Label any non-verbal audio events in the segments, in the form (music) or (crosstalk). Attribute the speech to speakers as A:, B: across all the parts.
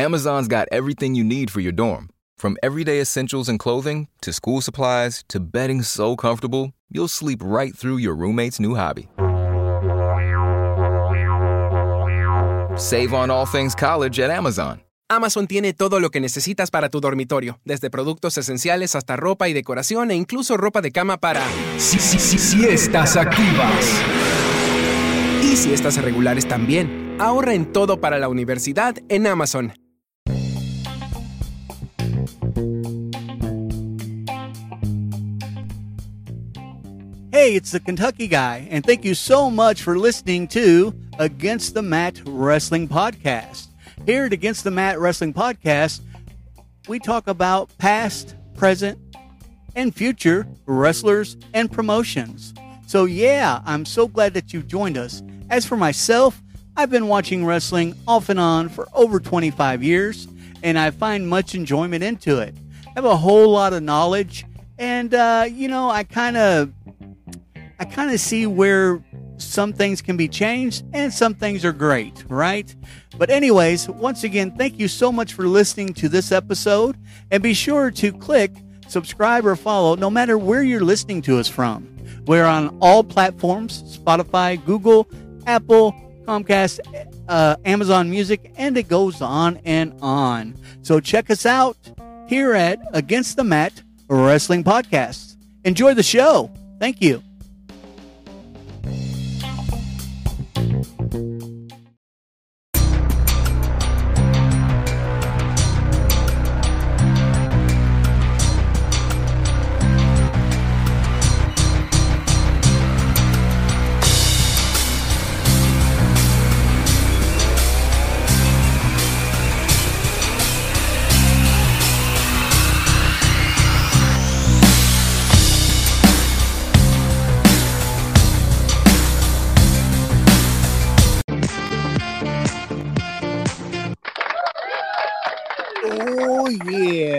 A: Amazon's got everything you need for your dorm, from everyday essentials and clothing to school supplies to bedding so comfortable you'll sleep right through your roommate's new hobby. Save on all things college at Amazon.
B: Amazon tiene todo lo que necesitas para tu dormitorio, desde productos esenciales hasta ropa y decoración e incluso ropa de cama para
C: si, si, si, siestas activas.
B: Y siestas regulares también. Ahorra en todo para la universidad en Amazon.
D: Hey, it's the Kentucky Guy, and thank you so much for listening to Against the Mat Wrestling Podcast. Here at Against the Mat Wrestling Podcast, we talk about past, present, and future wrestlers and promotions. So, yeah, I'm so glad that you joined us. As for myself, I've been watching wrestling off and on for over 25 years, and I find much enjoyment into it. I have a whole lot of knowledge, and, uh, you know, I kind of I kind of see where some things can be changed and some things are great, right? But, anyways, once again, thank you so much for listening to this episode. And be sure to click subscribe or follow no matter where you're listening to us from. We're on all platforms Spotify, Google, Apple, Comcast, uh, Amazon Music, and it goes on and on. So, check us out here at Against the Mat Wrestling Podcast. Enjoy the show. Thank you.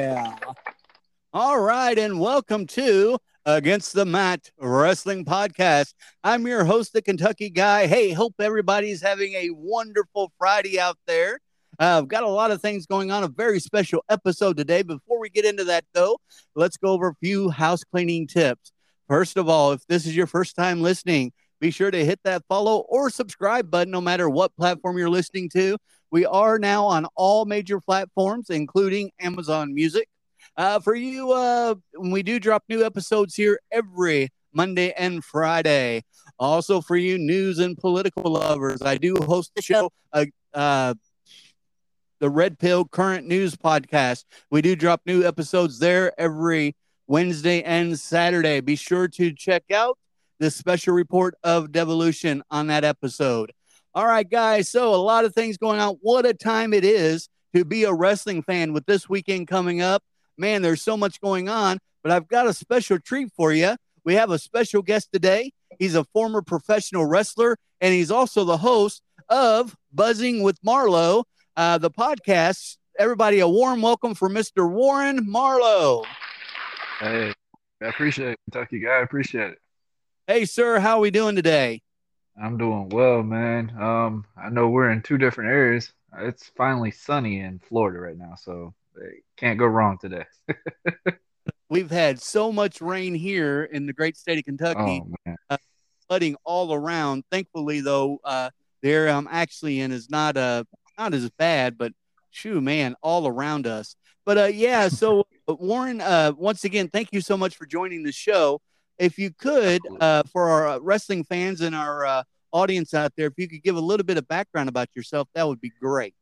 D: Yeah. All right. And welcome to Against the Mat Wrestling Podcast. I'm your host, the Kentucky Guy. Hey, hope everybody's having a wonderful Friday out there. Uh, I've got a lot of things going on, a very special episode today. Before we get into that, though, let's go over a few house cleaning tips. First of all, if this is your first time listening, be sure to hit that follow or subscribe button no matter what platform you're listening to. We are now on all major platforms, including Amazon Music. Uh, for you, uh, we do drop new episodes here every Monday and Friday. Also, for you news and political lovers, I do host the show, uh, uh, the Red Pill Current News Podcast. We do drop new episodes there every Wednesday and Saturday. Be sure to check out the special report of Devolution on that episode. All right, guys. So, a lot of things going on. What a time it is to be a wrestling fan with this weekend coming up. Man, there's so much going on, but I've got a special treat for you. We have a special guest today. He's a former professional wrestler, and he's also the host of Buzzing with Marlowe, uh, the podcast. Everybody, a warm welcome for Mr. Warren Marlowe.
E: Hey, I appreciate it, Kentucky guy. I appreciate it.
D: Hey, sir, how are we doing today?
E: I'm doing well, man. Um, I know we're in two different areas. It's finally sunny in Florida right now, so can't go wrong today. (laughs)
D: We've had so much rain here in the great state of Kentucky,
E: oh,
D: uh, flooding all around. Thankfully, though, uh, there I'm actually in is not uh not as bad, but shoo, man, all around us. But uh, yeah, so (laughs) Warren, uh, once again, thank you so much for joining the show. If you could, uh, for our uh, wrestling fans and our uh, audience out there, if you could give a little bit of background about yourself, that would be great.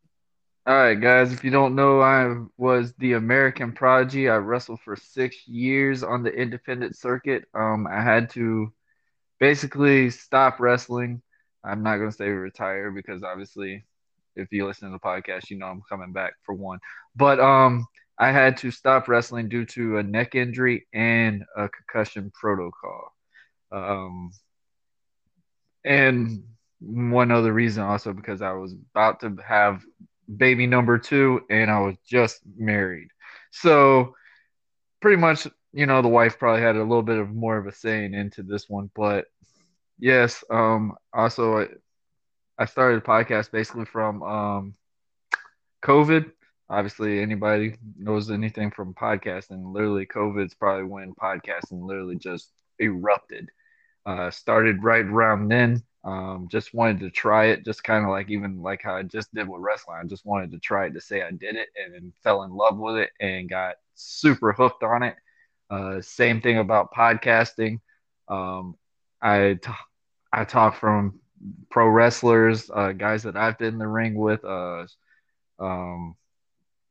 E: All right, guys. If you don't know, I was the American Prodigy. I wrestled for six years on the independent circuit. Um, I had to basically stop wrestling. I'm not going to say retire because obviously, if you listen to the podcast, you know I'm coming back for one. But um, I had to stop wrestling due to a neck injury and a concussion protocol. Um, and one other reason also because I was about to have baby number two and I was just married. So pretty much, you know, the wife probably had a little bit of more of a saying into this one, but yes, um also I, I started a podcast basically from um COVID obviously anybody knows anything from podcasting, literally COVID's probably when podcasting literally just erupted. Uh, started right around then. Um, just wanted to try it, just kind of like even like how I just did with wrestling. I just wanted to try it to say I did it and, and fell in love with it and got super hooked on it. Uh, same thing about podcasting. Um, I, t- I talk from pro wrestlers, uh, guys that I've been in the ring with, uh, um,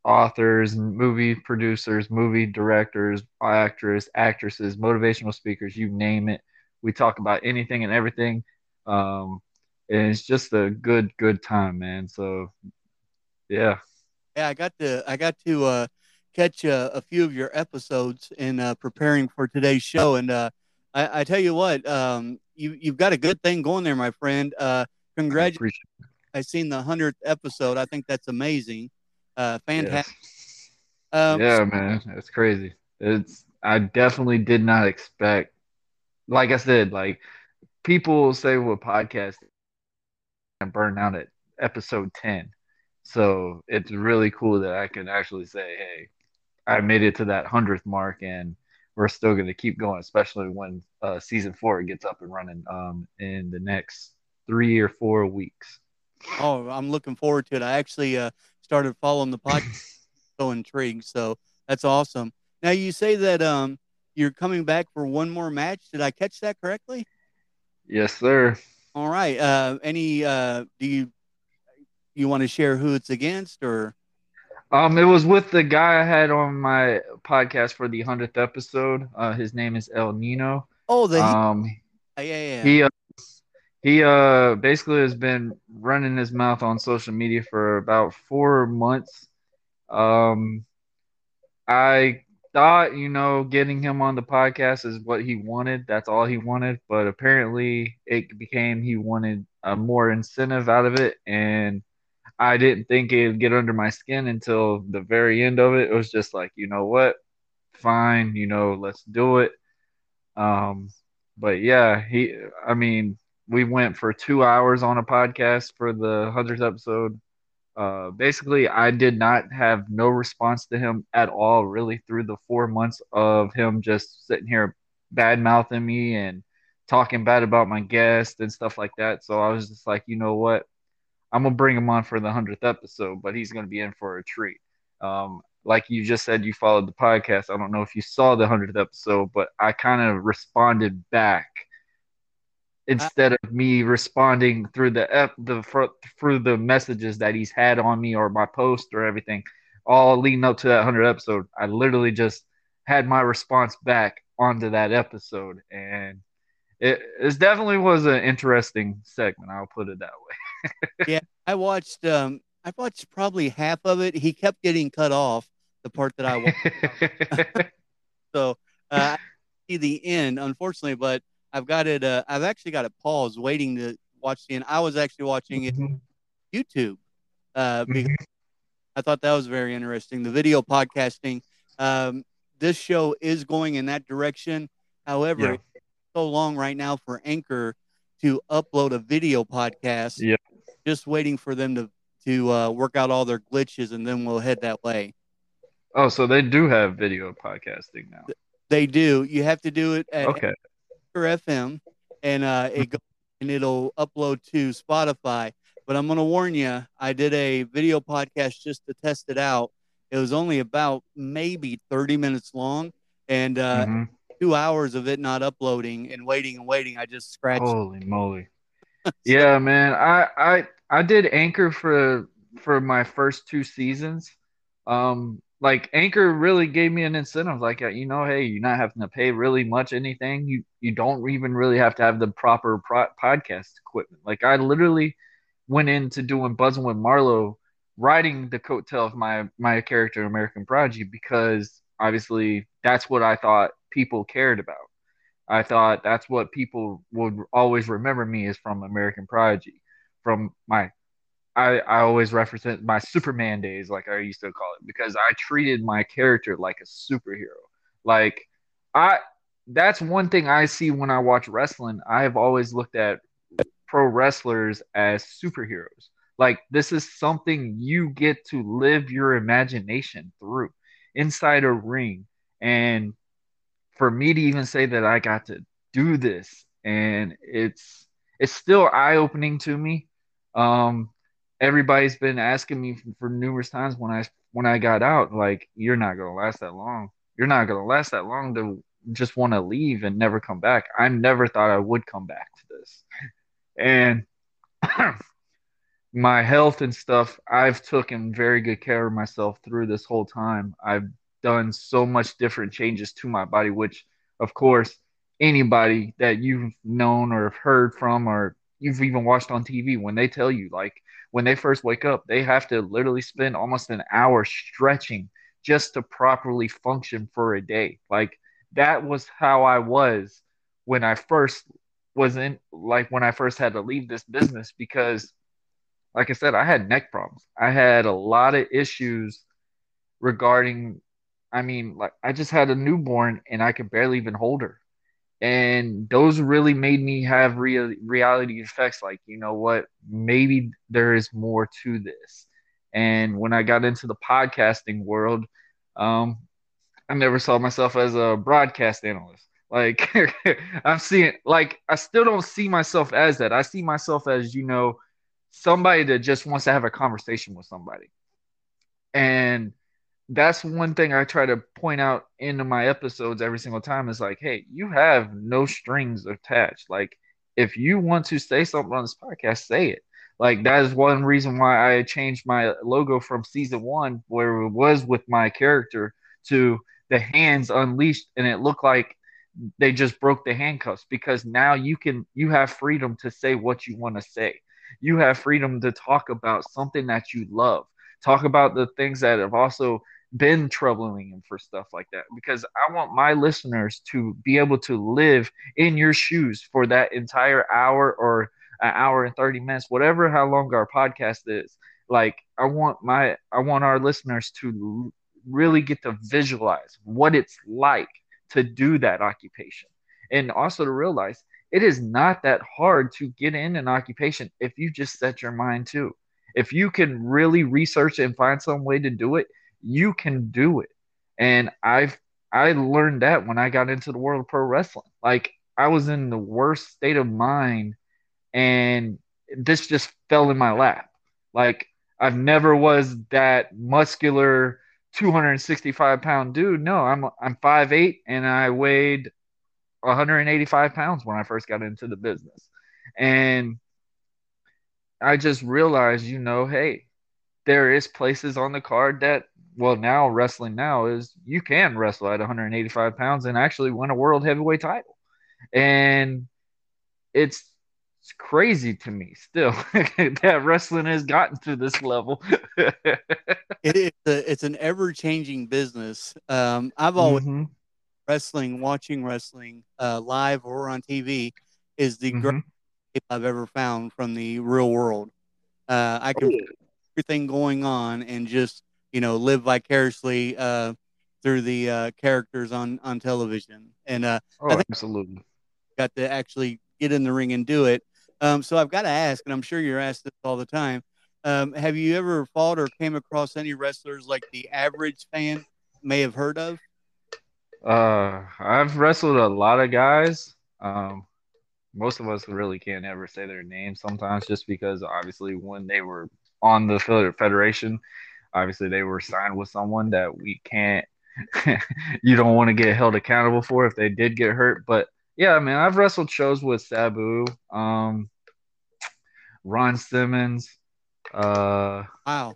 E: authors, movie producers, movie directors, actors, actresses, motivational speakers, you name it. We talk about anything and everything. Um, and it's just a good, good time, man. So, yeah.
D: Yeah, I got to, I got to uh, catch uh, a few of your episodes in uh, preparing for today's show, and uh, I, I tell you what, um, you you've got a good thing going there, my friend. Uh, congratulations! I, I seen the hundredth episode. I think that's amazing. Uh, fantastic.
E: Yeah. Um, yeah, man, it's crazy. It's I definitely did not expect. Like I said, like people say with podcasts, and burn out at episode ten. So it's really cool that I can actually say, hey, I made it to that hundredth mark, and we're still going to keep going, especially when uh, season four gets up and running um, in the next three or four weeks.
D: Oh, I'm looking forward to it. I actually uh, started following the podcast, (laughs) so intrigued. So that's awesome. Now you say that um, you're coming back for one more match. Did I catch that correctly?
E: Yes, sir.
D: All right. Uh, any? Uh, do you you want to share who it's against, or?
E: Um, it was with the guy I had on my podcast for the hundredth episode. Uh, his name is El Nino.
D: Oh, the
E: um,
D: yeah, yeah.
E: He uh, he uh basically has been running his mouth on social media for about four months. Um, I thought you know getting him on the podcast is what he wanted. That's all he wanted, but apparently it became he wanted a more incentive out of it and I didn't think it would get under my skin until the very end of it. It was just like, you know what? Fine, you know, let's do it. Um, but yeah, he, I mean, we went for two hours on a podcast for the 100th episode. Uh, basically, I did not have no response to him at all, really, through the four months of him just sitting here bad mouthing me and talking bad about my guest and stuff like that. So I was just like, you know what? I'm gonna bring him on for the hundredth episode, but he's gonna be in for a treat. Um, like you just said, you followed the podcast. I don't know if you saw the hundredth episode, but I kind of responded back instead of me responding through the the through the messages that he's had on me or my post or everything, all leading up to that hundred episode. I literally just had my response back onto that episode, and it, it definitely was an interesting segment. I'll put it that way (laughs)
D: yeah, I watched. Um, I watched probably half of it. He kept getting cut off. The part that I watched. (laughs) (laughs) so uh, I see the end, unfortunately, but I've got it. Uh, I've actually got it paused, waiting to watch the end. I was actually watching it mm-hmm. YouTube uh, because mm-hmm. I thought that was very interesting. The video podcasting. Um, this show is going in that direction. However, yeah. it's so long right now for Anchor to upload a video podcast.
E: Yeah.
D: Just waiting for them to to uh, work out all their glitches, and then we'll head that way.
E: Oh, so they do have video podcasting now.
D: They do. You have to do it at
E: okay.
D: FM, and uh, it goes, and it'll upload to Spotify. But I'm going to warn you, I did a video podcast just to test it out. It was only about maybe 30 minutes long, and uh, mm-hmm two hours of it not uploading and waiting and waiting. I just scratched.
E: Holy moly! (laughs) so, yeah, man. I I I did Anchor for for my first two seasons. Um, like Anchor really gave me an incentive. Like uh, you know, hey, you're not having to pay really much anything. You you don't even really have to have the proper pro- podcast equipment. Like I literally went into doing buzzing with Marlo, riding the coattail of my my character American Prodigy because obviously that's what I thought people cared about. I thought that's what people would always remember me is from American Prodigy, from my I, I always represent my Superman days, like I used to call it, because I treated my character like a superhero. Like I that's one thing I see when I watch wrestling. I have always looked at pro wrestlers as superheroes. Like this is something you get to live your imagination through inside a ring. And for me to even say that I got to do this and it's it's still eye-opening to me. Um everybody's been asking me for numerous times when I when I got out, like, you're not gonna last that long. You're not gonna last that long to just want to leave and never come back. I never thought I would come back to this. And (clears throat) my health and stuff, I've taken very good care of myself through this whole time. I've done so much different changes to my body, which of course anybody that you've known or heard from or you've even watched on TV when they tell you like when they first wake up, they have to literally spend almost an hour stretching just to properly function for a day. Like that was how I was when I first was in like when I first had to leave this business because like I said, I had neck problems. I had a lot of issues regarding I mean, like I just had a newborn and I could barely even hold her. And those really made me have real reality effects like, you know what, maybe there is more to this. And when I got into the podcasting world, um, I never saw myself as a broadcast analyst. Like (laughs) I'm seeing like I still don't see myself as that. I see myself as, you know, somebody that just wants to have a conversation with somebody. And that's one thing I try to point out into my episodes every single time is like, hey, you have no strings attached. Like, if you want to say something on this podcast, say it. Like, that is one reason why I changed my logo from season one, where it was with my character, to the hands unleashed, and it looked like they just broke the handcuffs because now you can you have freedom to say what you want to say you have freedom to talk about something that you love talk about the things that have also been troubling him for stuff like that because I want my listeners to be able to live in your shoes for that entire hour or an hour and 30 minutes, whatever how long our podcast is. Like I want my I want our listeners to really get to visualize what it's like to do that occupation and also to realize it is not that hard to get in an occupation if you just set your mind to. If you can really research and find some way to do it, you can do it. And I've I learned that when I got into the world of pro wrestling. Like I was in the worst state of mind and this just fell in my lap. Like I've never was that muscular 265 pound dude. No, I'm I'm 5'8 and I weighed 185 pounds when I first got into the business. And I just realized, you know, hey, there is places on the card that well now wrestling now is you can wrestle at 185 pounds and actually win a world heavyweight title and it's it's crazy to me still (laughs) that wrestling has gotten to this level (laughs)
D: it is a, it's an ever-changing business um, i've always mm-hmm. wrestling watching wrestling uh, live or on tv is the mm-hmm. greatest i've ever found from the real world uh, i can oh. everything going on and just you know, live vicariously uh, through the uh, characters on on television. And uh,
E: oh, absolutely,
D: got to actually get in the ring and do it. Um, so I've got to ask, and I'm sure you're asked this all the time. Um, have you ever fought or came across any wrestlers like the average fan may have heard of?
E: Uh, I've wrestled a lot of guys. Um, most of us really can't ever say their names sometimes, just because obviously when they were on the federation, obviously they were signed with someone that we can't (laughs) you don't want to get held accountable for if they did get hurt but yeah man i've wrestled shows with sabu um ron simmons uh
D: wow.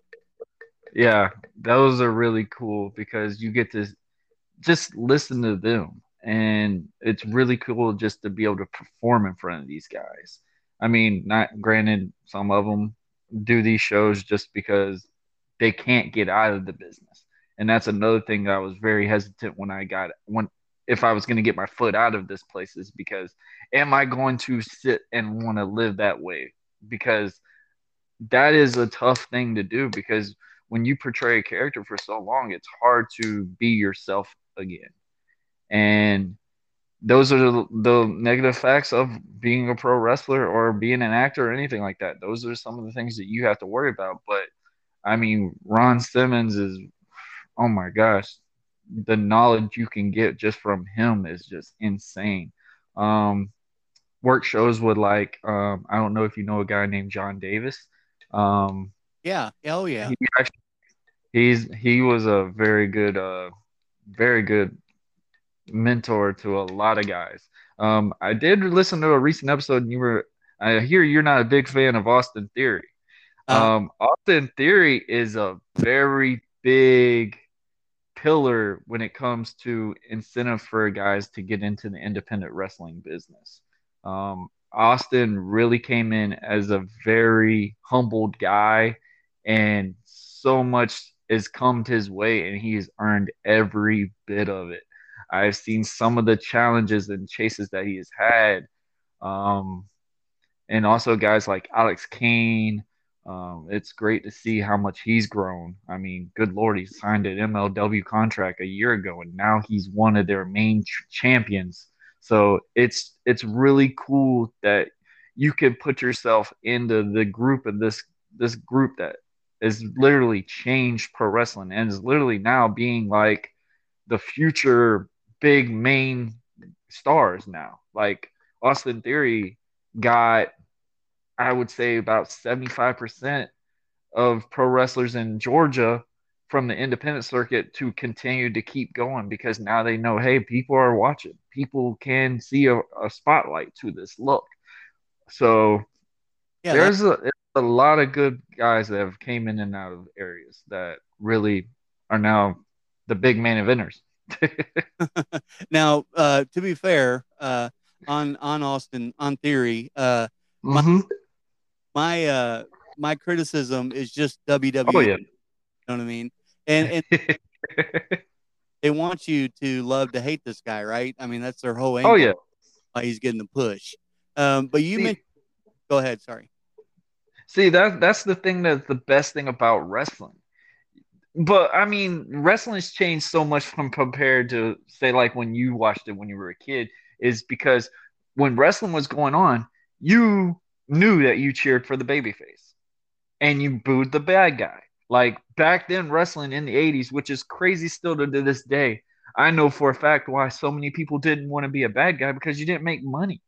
E: yeah those are really cool because you get to just listen to them and it's really cool just to be able to perform in front of these guys. I mean not granted some of them do these shows just because they can't get out of the business. And that's another thing that I was very hesitant when I got when if I was going to get my foot out of this place is because am I going to sit and want to live that way? Because that is a tough thing to do because when you portray a character for so long, it's hard to be yourself again. And those are the, the negative facts of being a pro wrestler or being an actor or anything like that. Those are some of the things that you have to worry about. But I mean, Ron Simmons is, oh my gosh, the knowledge you can get just from him is just insane. Um, work shows with like, um, I don't know if you know a guy named John Davis. Um,
D: yeah. Oh yeah.
E: He actually, he's he was a very good, uh, very good mentor to a lot of guys. Um, I did listen to a recent episode, and you were. I hear you're not a big fan of Austin Theory. Uh, um, Austin Theory is a very big pillar when it comes to incentive for guys to get into the independent wrestling business. Um, Austin really came in as a very humbled guy, and so much has come his way, and he has earned every bit of it. I've seen some of the challenges and chases that he has had. Um, and also guys like Alex Kane. Um, it's great to see how much he's grown. I mean, good lord, he signed an MLW contract a year ago, and now he's one of their main ch- champions. So it's it's really cool that you can put yourself into the group of this this group that has literally changed pro wrestling and is literally now being like the future big main stars now. Like Austin Theory got, I would say, about 75% of pro wrestlers in Georgia from the independent circuit to continue to keep going because now they know, hey, people are watching. People can see a, a spotlight to this look. So yeah, there's a, a lot of good guys that have came in and out of areas that really are now the big main eventers. (laughs)
D: now, uh, to be fair, uh, on on Austin on theory, uh, mm-hmm. my my, uh, my criticism is just WWE. Oh, yeah. You know what I mean? And and (laughs) they want you to love to hate this guy, right? I mean, that's their whole aim.
E: Oh yeah,
D: why he's getting the push. Um, but you See, mentioned. Go ahead. Sorry.
E: See that that's the thing that's the best thing about wrestling but I mean, wrestling's changed so much from compared to say like when you watched it when you were a kid, is because when wrestling was going on, you knew that you cheered for the babyface and you booed the bad guy. Like back then, wrestling in the 80s, which is crazy still to, this day. I know for a fact why so many people didn't want to be a bad guy because you didn't make money.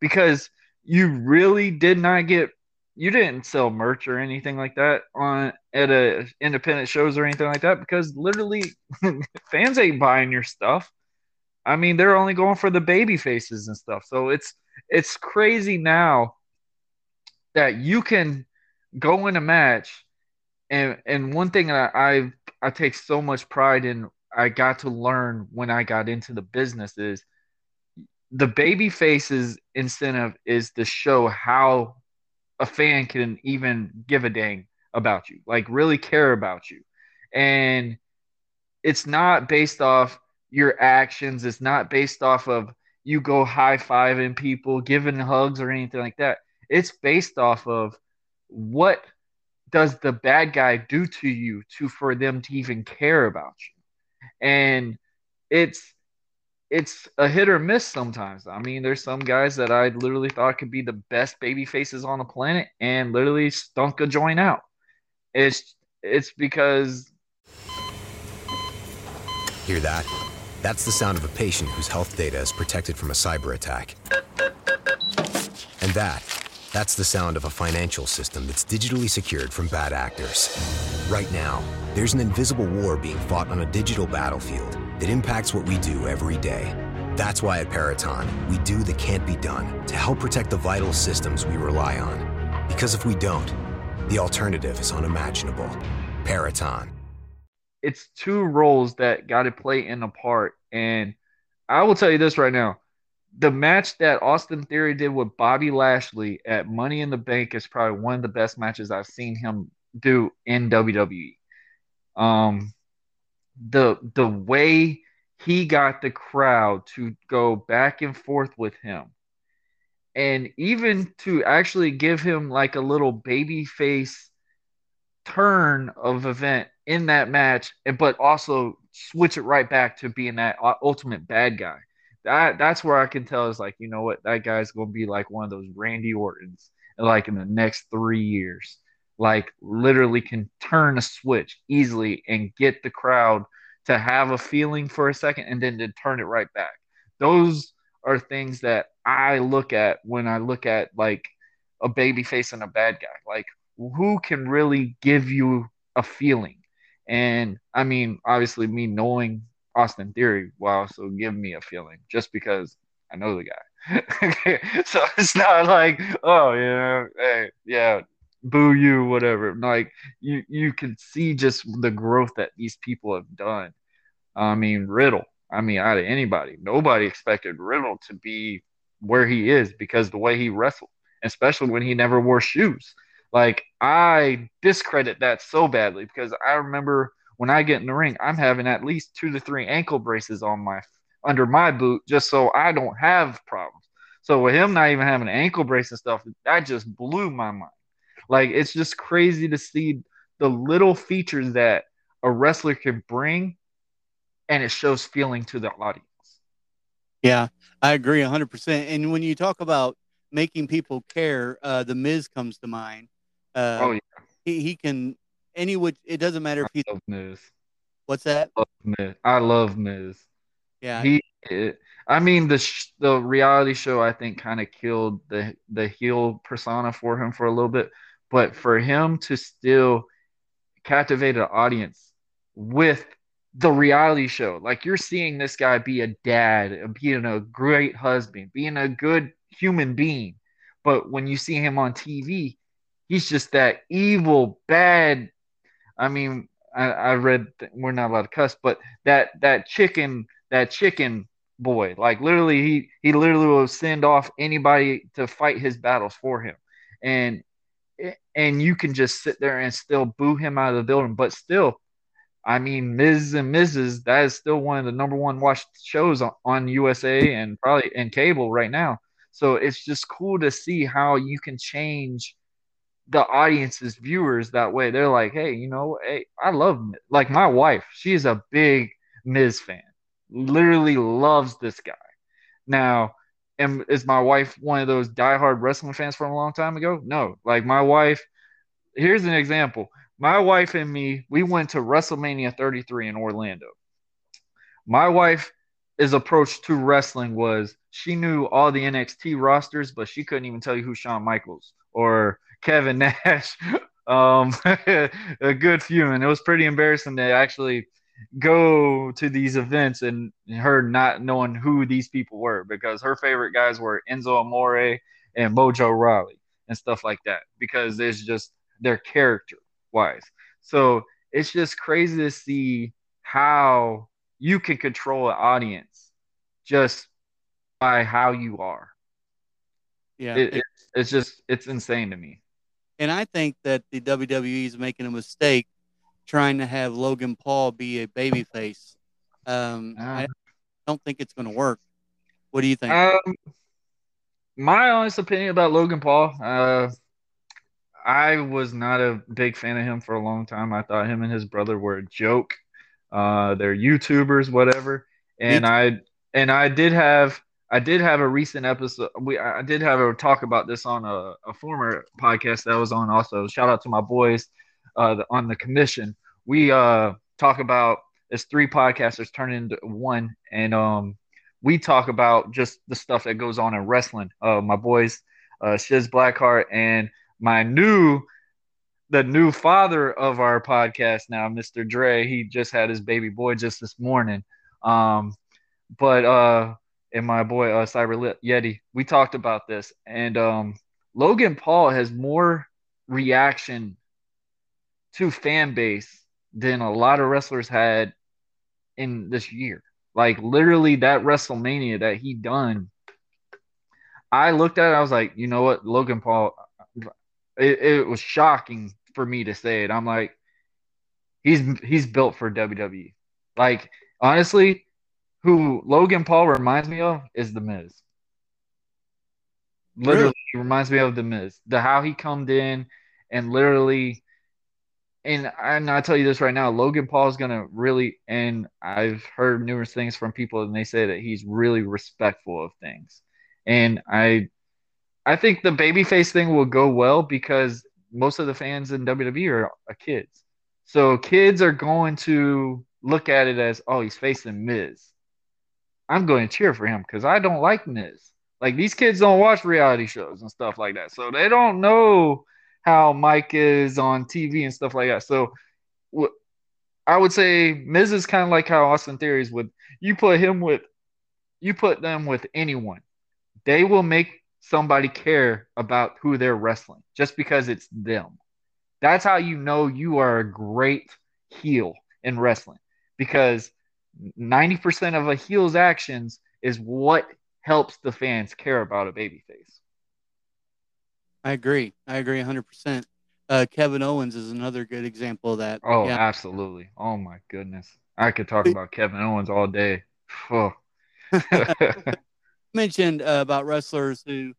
E: Because you really did not get you didn't sell merch or anything like that on at a independent shows or anything like that because literally (laughs) fans ain't buying your stuff. I mean, they're only going for the baby faces and stuff. So it's it's crazy now that you can go in a match and and one thing I I, I take so much pride in I got to learn when I got into the business is the baby faces incentive is to show how a fan can even give a dang about you, like really care about you. And it's not based off your actions, it's not based off of you go high fiving people, giving hugs, or anything like that. It's based off of what does the bad guy do to you to for them to even care about you. And it's it's a hit or miss sometimes. I mean, there's some guys that I literally thought could be the best baby faces on the planet and literally stunk a joint out. It's it's because
F: Hear that? That's the sound of a patient whose health data is protected from a cyber attack. And that, that's the sound of a financial system that's digitally secured from bad actors. Right now, there's an invisible war being fought on a digital battlefield that impacts what we do every day. That's why at Peraton, we do the can't be done to help protect the vital systems we rely on. Because if we don't, the alternative is unimaginable. Peraton.
E: It's two roles that got to play in a part. And I will tell you this right now the match that Austin Theory did with Bobby Lashley at Money in the Bank is probably one of the best matches I've seen him do in WWE. Um, the the way he got the crowd to go back and forth with him and even to actually give him like a little baby face turn of event in that match and but also switch it right back to being that ultimate bad guy that that's where I can tell is like, you know what, that guy's gonna be like one of those Randy Ortons, like in the next three years. Like literally can turn a switch easily and get the crowd to have a feeling for a second and then to turn it right back. Those are things that I look at when I look at like a baby face and a bad guy. Like who can really give you a feeling? And I mean, obviously, me knowing Austin Theory will also give me a feeling just because I know the guy. (laughs) so it's not like, oh yeah, hey, yeah, boo you, whatever. Like you, you can see just the growth that these people have done. I mean, Riddle. I mean, out of anybody, nobody expected Riddle to be where he is because the way he wrestled, especially when he never wore shoes. Like I discredit that so badly because I remember when I get in the ring, I'm having at least two to three ankle braces on my under my boot just so I don't have problems. So with him not even having ankle brace and stuff, that just blew my mind. Like it's just crazy to see the little features that a wrestler can bring and it shows feeling to the audience.
D: Yeah, I agree 100%. And when you talk about making people care, uh, The Miz comes to mind. Uh, oh, yeah. He, he can, any which, it doesn't matter if
E: he's. I love Miz.
D: What's that?
E: I love Miz. I love Miz.
D: Yeah.
E: He, it, I mean, the sh- the reality show I think kind of killed the the heel persona for him for a little bit, but for him to still captivate an audience with the reality show. Like you're seeing this guy be a dad, being a great husband, being a good human being. But when you see him on TV, he's just that evil, bad. I mean, I, I read we're not allowed to cuss, but that that chicken, that chicken boy, like literally, he he literally will send off anybody to fight his battles for him, and and you can just sit there and still boo him out of the building, but still I mean, Miz and Mrs. That is still one of the number one watched shows on, on USA and probably in cable right now. So it's just cool to see how you can change the audience's viewers that way. They're like, hey, you know, hey, I love like my wife. She is a big Miz fan. Literally loves this guy. Now, and is my wife one of those diehard wrestling fans from a long time ago? No. Like my wife. Here's an example my wife and me, we went to WrestleMania 33 in Orlando. My wife is approach to wrestling was she knew all the NXT rosters, but she couldn't even tell you who Shawn Michaels or Kevin (laughs) Nash. um, (laughs) a good few, and it was pretty embarrassing to actually go to these events and her not knowing who these people were because her favorite guys were Enzo Amore and Mojo Rawley and stuff like that because it's just their character wise. So it's just crazy to see how you can control an audience just by how you are.
D: Yeah.
E: It, it, it's just, it's insane to me.
D: And I think that the WWE is making a mistake trying to have Logan Paul be a babyface. Um, uh, I don't think it's going to work. What do you think?
E: Um, my honest opinion about Logan Paul, uh, I was not a big fan of him for a long time. I thought him and his brother were a joke. Uh, they're YouTubers, whatever. And I and I did have I did have a recent episode. We I did have a talk about this on a, a former podcast that I was on. Also, shout out to my boys uh, on the commission. We uh, talk about it's three podcasters turn into one, and um, we talk about just the stuff that goes on in wrestling. Uh, my boys, uh, Shiz Blackheart and my new the new father of our podcast now, Mr. Dre. He just had his baby boy just this morning. Um, but uh, and my boy uh, Cyber Yeti, we talked about this, and um, Logan Paul has more reaction to fan base than a lot of wrestlers had in this year. Like literally that WrestleMania that he done. I looked at it, I was like, you know what, Logan Paul, it, it was shocking for me to say it. I'm like, he's he's built for WWE. Like honestly, who Logan Paul reminds me of is the Miz. Literally, really? reminds me of the Miz. The how he come in and literally and and I tell you this right now, Logan Paul is gonna really, and I've heard numerous things from people, and they say that he's really respectful of things, and I, I think the babyface thing will go well because most of the fans in WWE are, are kids, so kids are going to look at it as, oh, he's facing Miz. I'm going to cheer for him because I don't like Miz. Like these kids don't watch reality shows and stuff like that, so they don't know how Mike is on TV and stuff like that. So I would say Miz is kind of like how Austin Theories would. You put him with, you put them with anyone, they will make somebody care about who they're wrestling just because it's them. That's how you know you are a great heel in wrestling because 90% of a heel's actions is what helps the fans care about a babyface.
D: I agree. I agree 100%. Uh, Kevin Owens is another good example of that.
E: Oh, yeah. absolutely. Oh, my goodness. I could talk about Kevin Owens all day. (laughs) Oh.
D: mentioned uh, about wrestlers who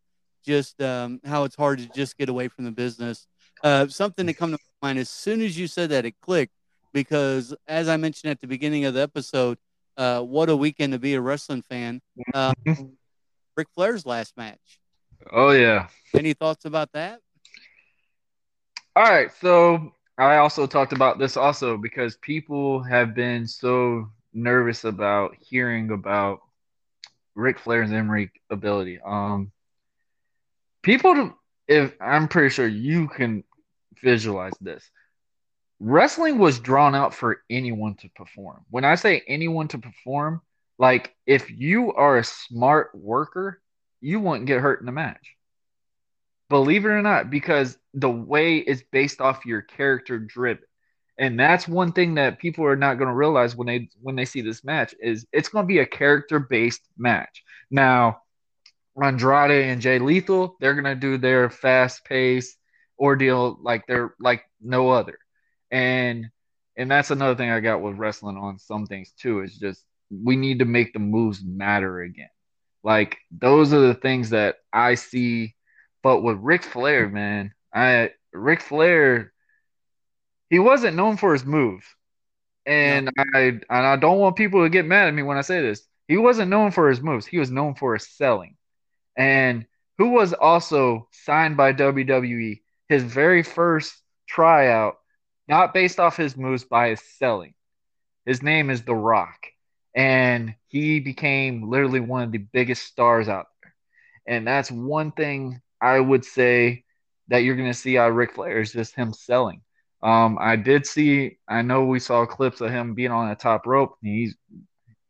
D: just um, how it's hard to just get away from the business. Uh, something to come to mind as soon as you said that it clicked because as I mentioned at the beginning of the episode, uh, what a weekend to be a wrestling fan. Uh, (laughs) Ric Flair's last match.
E: Oh yeah.
D: Any thoughts about that?
E: All right, so I also talked about this also because people have been so nervous about hearing about Ric Flair's in-ring ability. Um, people, if I'm pretty sure you can visualize this, wrestling was drawn out for anyone to perform. When I say anyone to perform, like if you are a smart worker, you won't get hurt in a match. Believe it or not, because the way it's based off your character driven. And that's one thing that people are not going to realize when they when they see this match is it's going to be a character based match. Now, Andrade and Jay Lethal, they're going to do their fast pace ordeal like they're like no other. And and that's another thing I got with wrestling on some things too is just we need to make the moves matter again. Like those are the things that I see. But with Ric Flair, man, I Ric Flair, he wasn't known for his moves, and. I and I don't want people to get mad at me when I say this. He wasn't known for his moves. He was known for his selling, and who was also signed by WWE. His very first tryout, not based off his moves, by his selling. His name is The Rock and he became literally one of the biggest stars out there. And that's one thing I would say that you're going to see out of Ric Flair is just him selling. Um, I did see, I know we saw clips of him being on the top rope. He's,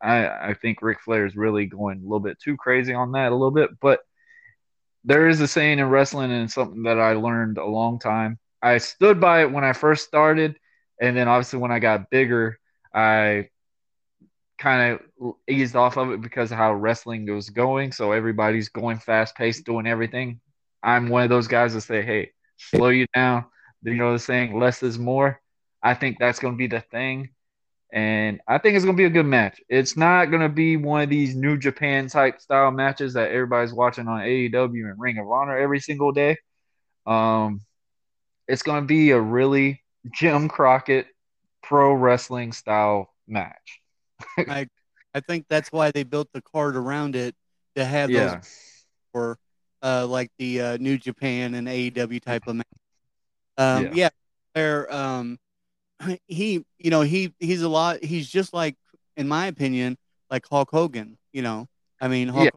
E: I, I think Ric Flair is really going a little bit too crazy on that a little bit, but there is a saying in wrestling and something that I learned a long time. I stood by it when I first started, and then obviously when I got bigger, I kind of eased off of it because of how wrestling was going. So everybody's going fast paced, doing everything. I'm one of those guys that say, hey, slow you down. You know the saying, less is more. I think that's going to be the thing. And I think it's going to be a good match. It's not going to be one of these New Japan type style matches that everybody's watching on AEW and Ring of Honor every single day. Um, it's going to be a really Jim Crockett pro wrestling style match. (laughs)
D: I I think that's why they built the card around it to have yeah. those for uh, like the uh, New Japan and AEW type of match. Um, yeah, yeah where um, (clears throat) he you know he he's a lot he's just like in my opinion like Hulk Hogan. You know, I mean Hulk yeah.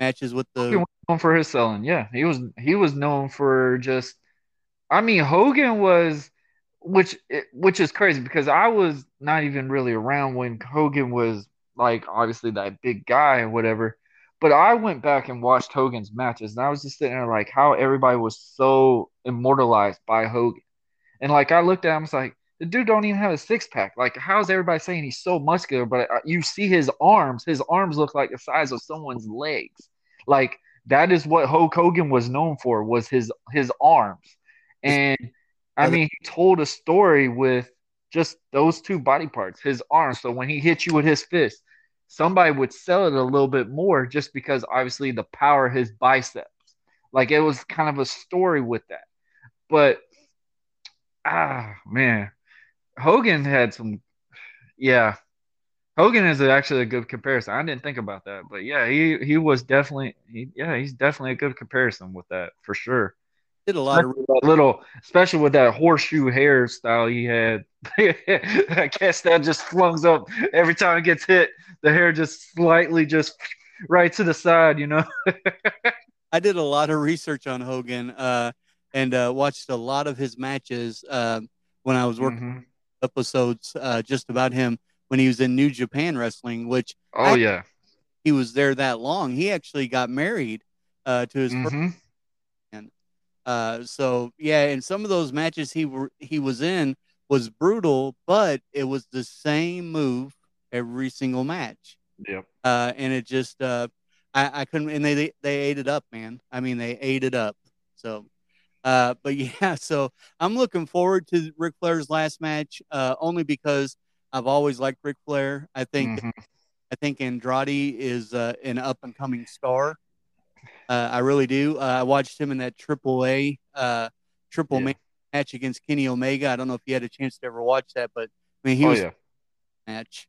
D: matches with the
E: he was known for his selling. Yeah, he was he was known for just. I mean, Hogan was which which is crazy because I was not even really around when Hogan was like obviously that big guy or whatever. But I went back and watched Hogan's matches, and I was just sitting there like how everybody was so immortalized by Hogan, and like I looked at him, I was like, the dude don't even have a six pack. Like, how's everybody saying he's so muscular? But uh, you see his arms; his arms look like the size of someone's legs. Like that is what Hulk Hogan was known for was his his arms, and I mean, he told a story with just those two body parts, his arms. So when he hit you with his fist, somebody would sell it a little bit more just because obviously the power of his biceps. Like it was kind of a story with that. But ah man, Hogan had some. Yeah, Hogan is actually a good comparison. I didn't think about that, but yeah, he he was definitely he, yeah he's definitely a good comparison with that for sure.
D: Did a lot of
E: little, especially with that horseshoe hairstyle he had. (laughs) I guess that just flungs up every time it gets hit. The hair just slightly just right to the side, you know. (laughs)
D: I did a lot of research on Hogan uh, and uh, watched a lot of his matches uh, when I was working
E: Mm-hmm.
D: episodes uh, just about him when he was in New Japan Wrestling, which
E: Oh
D: I-
E: yeah.
D: he was there that long. He actually got married uh, to his
E: Mhm.
D: Uh, so yeah, and some of those matches he were he was in was brutal, but it was the same move every single match.
E: Yep.
D: Uh, and it just uh, I, I couldn't, and they, they they ate it up, man. I mean, they ate it up. So, uh, but (laughs) yeah, so I'm looking forward to Ric Flair's last match, uh, only because I've always liked Ric Flair. I think
E: Mhm.
D: I think Andrade is uh, an up and coming star. Uh, I really do. Uh, I watched him in that Triple A uh, Triple
E: Yeah.
D: Match against Kenny Omega. I don't know if you had a chance to ever watch that, but I mean, he
E: Oh
D: was
E: yeah.
D: match.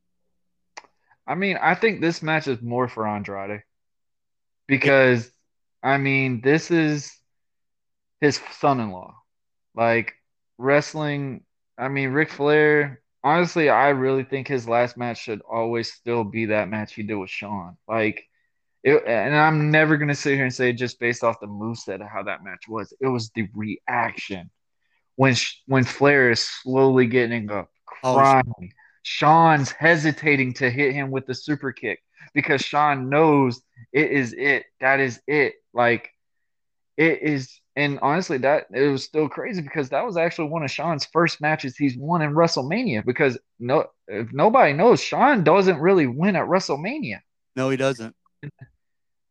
E: I mean, I think this match is more for Andrade because I mean, this is his son-in-law. Like wrestling, I mean, Ric Flair, honestly, I really think his last match should always still be that match he did with Shawn. Like it, and I'm never gonna sit here and say just based off the moveset of how that match was. It was the reaction when when Flair is slowly getting up,
D: Oh,
E: crying. Shawn's hesitating to hit him with the super kick because Shawn knows it is it. That is it. Like it is. And honestly, that it was still crazy because that was actually one of Shawn's first matches he's won in WrestleMania. Because no, if nobody knows, Shawn doesn't really win at WrestleMania
D: No, he doesn't.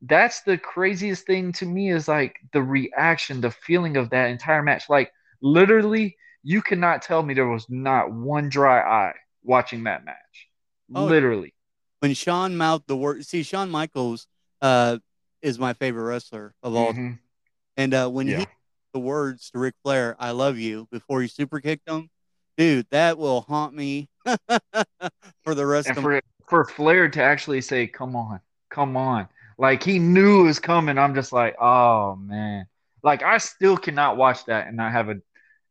E: That's the craziest thing to me is like the reaction, the feeling of that entire match. Like literally, you cannot tell me there was not one dry eye watching that match.
D: Oh,
E: literally.
D: When Shawn mouthed the word, see, Shawn Michaels uh, is my favorite wrestler of all.
E: Mhm.
D: And uh, when
E: Yeah.
D: he the words to Ric Flair, "I love you," before he super kicked him, dude, that will haunt me (laughs) for the rest
E: And
D: of
E: for for Flair to actually say, "Come on, come on," like he knew it was coming. I'm just like, oh man, like I still cannot watch that and not have a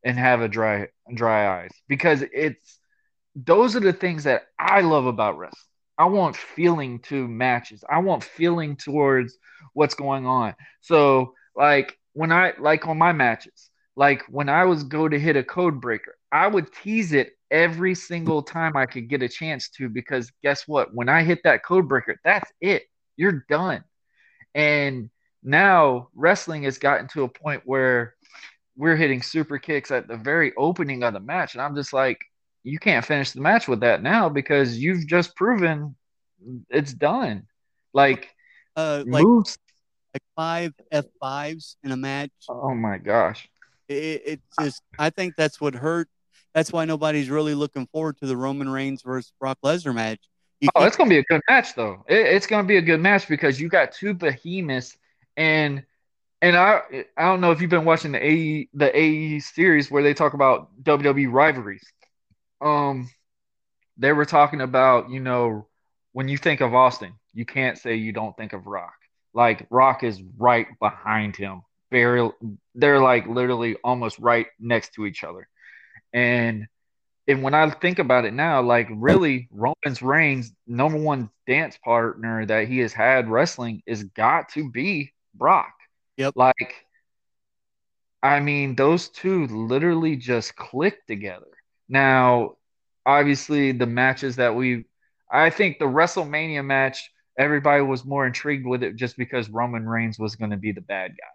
E: and have a dry dry eyes because it's those are the things that I love about wrestling. I want feeling to matches. I want feeling towards what's going on. So like when I like on my matches, like when I was go to hit a code breaker, I would tease it every single time I could get a chance to because guess what? When I hit that code breaker, that's it. You're done. And now wrestling has gotten to a point where we're hitting super kicks at the very opening of the match. And I'm just like, you can't finish the match with that now because you've just proven it's done. Like,
D: uh, like
E: moves.
D: like five F fives in a match.
E: Oh my gosh.
D: It, it's just, I think that's what hurt. That's why nobody's really looking forward to the Roman Reigns versus Brock Lesnar match.
E: Oh, it's gonna be a good match though. It, it's gonna be a good match because you got two behemoths and and I I don't know if you've been watching the A&E the A&E series where they talk about WWE rivalries. Um, they were talking about you know when you think of Austin, you can't say you don't think of Rock. Like Rock is right behind him. Very, they're like literally almost right next to each other, and and when I think about it now, like really, Roman's Reigns' number one dance partner that he has had wrestling is got to be Brock.
D: Yep.
E: Like, I mean, those two literally just click together. Now, obviously, the matches that we, I think the WrestleMania match, everybody was more intrigued with it just because Roman Reigns was going to be the bad guy.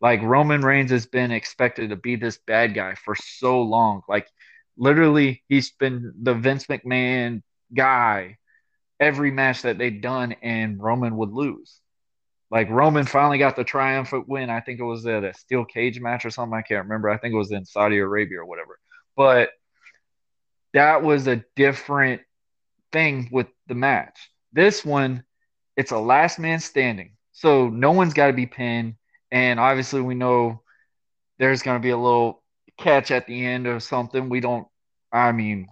E: Like, Roman Reigns has been expected to be this bad guy for so long. Like, literally he's been the Vince McMahon guy every match that they've done and Roman would lose. Like Roman finally got the triumphant win. I think it was at a steel cage match or something. I can't remember. I think it was in Saudi Arabia or whatever. But that was a different thing with the match. This one, it's a last man standing. So no one's got to be pinned. And obviously, we know there's going to be a little catch at the end or something. We don't. I mean,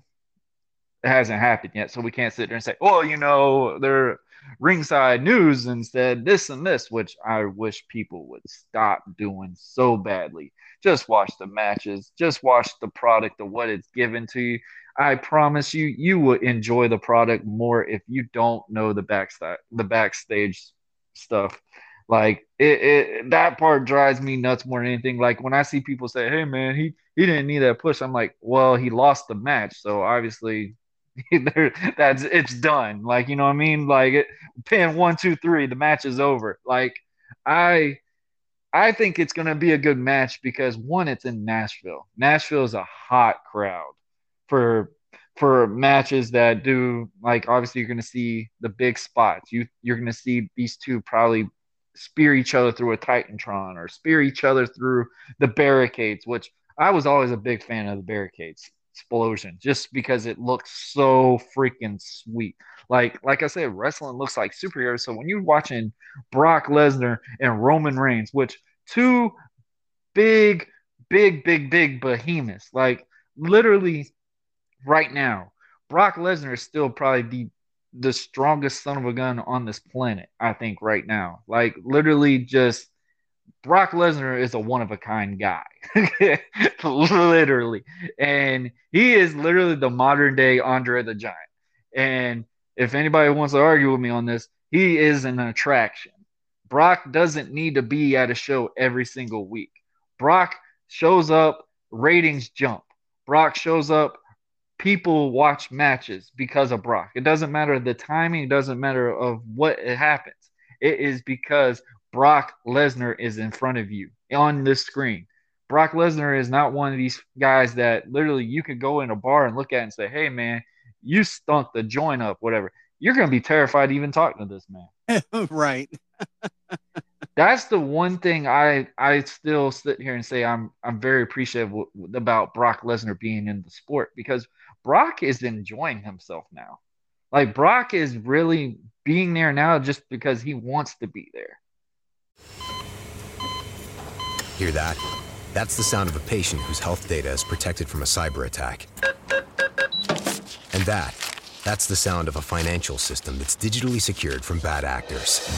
E: it hasn't happened yet, so we can't sit there and say, "Well, you know, they're ringside news instead this and this," which I wish people would stop doing so badly. Just watch the matches. Just watch the product of what it's given to you. I promise you, you will enjoy the product more if you don't know the backstage, the backstage stuff. Like it, it, that part drives me nuts more than anything. Like when I see people say, "Hey, man, he he didn't need that push," I'm like, "Well, he lost the match, so obviously." (laughs) that's it's done like you know what i mean like it, pin one two three the match is over like i I think it's going to be a good match because one, it's in Nashville. Nashville is a hot crowd for for matches that do like obviously you're going to see the big spots. You you're going to see these two probably spear each other through a Titantron or spear each other through the barricades, which I was always a big fan of the barricades explosion just because it looks so freaking sweet. Like like I said, wrestling looks like superheroes. So when you're watching Brock Lesnar and Roman Reigns, which two big, big, big, big behemoths, like literally right now, Brock Lesnar is still probably the the strongest son of a gun on this planet, I think, right now. Like literally just Brock Lesnar is a one of a kind guy. (laughs) literally. And he is literally the modern day Andre the Giant. And if anybody wants to argue with me on this, he is an attraction. Brock doesn't need to be at a show every single week. Brock shows up, ratings jump. Brock shows up, people watch matches because of Brock. It doesn't matter the timing, it doesn't matter of what it happens. It is because Brock Lesnar is in front of you on this screen. Brock Lesnar is not one of these guys that literally you could go in a bar and look at and say, "Hey man, you stunk the joint up, whatever." You're going to be terrified even talking to this man. (laughs)
D: right.
E: That's the one thing I I still sit here and say I'm I'm very appreciative w- about Brock Lesnar being in the sport because Brock is enjoying himself now. Like Brock is really being there now just because he wants to be there.
F: Hear that? That's the sound of a patient whose health data is protected from a cyber attack. And that, that's the sound of a financial system that's digitally secured from bad actors.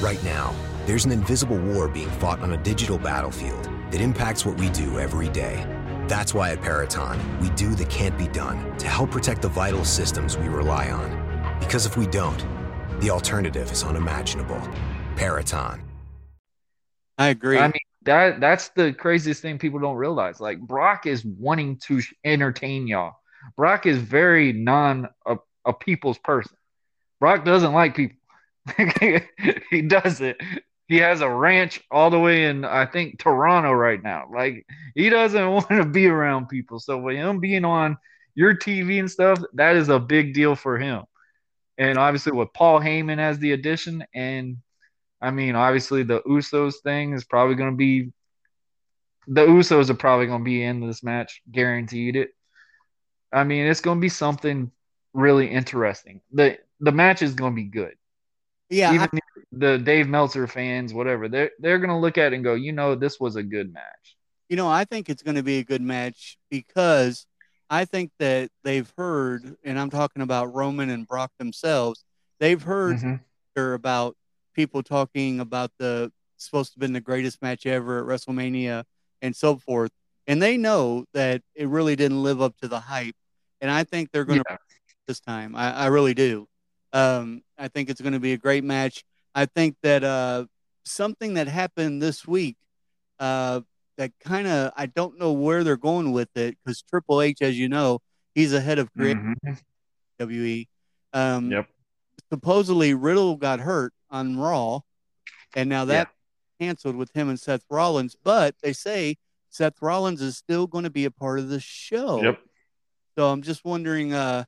F: Right now, there's an invisible war being fought on a digital battlefield that impacts what we do every day. That's why at Peraton, we do the can't be done to help protect the vital systems we rely on. Because if we don't, the alternative is unimaginable. Peraton.
D: I agree.
E: I mean, that that's the craziest thing people don't realize. Like Brock is wanting to entertain y'all. Brock is very non a, a people's person. Brock doesn't like people. (laughs) he doesn't. He has a ranch all the way in I think Toronto right now. Like he doesn't (laughs) want to be around people. So with him being on your TV and stuff, that is a big deal for him. And obviously with Paul Heyman as the addition and I mean, obviously the Usos thing is probably going to be the Usos are probably going to be in this match, guaranteed it. I mean, it's going to be something really interesting. the The match is going to be good.
D: Yeah,
E: even I, the Dave Meltzer fans, whatever, they're they're going to look at it and go, you know, this was a good match.
D: You know, I think it's going to be a good match because I think that they've heard, and I'm talking about Roman and Brock themselves. They've heard mm-hmm. about people talking about the supposed to have been the greatest match ever at WrestleMania and so forth. And they know that it really didn't live up to the hype. And I think they're going to yeah. this time. I, I, really do. Um, I think it's going to be a great match. I think that uh, something that happened this week uh, that kind of I don't know where they're going with it because Triple H, as you know, he's ahead of creative mm-hmm. WWE. Um,
E: yep.
D: Supposedly Riddle got hurt on Raw, and now that yeah. canceled with him and Seth Rollins. But they say Seth Rollins is still going to be a part of the show.
E: Yep.
D: So I'm just wondering, uh,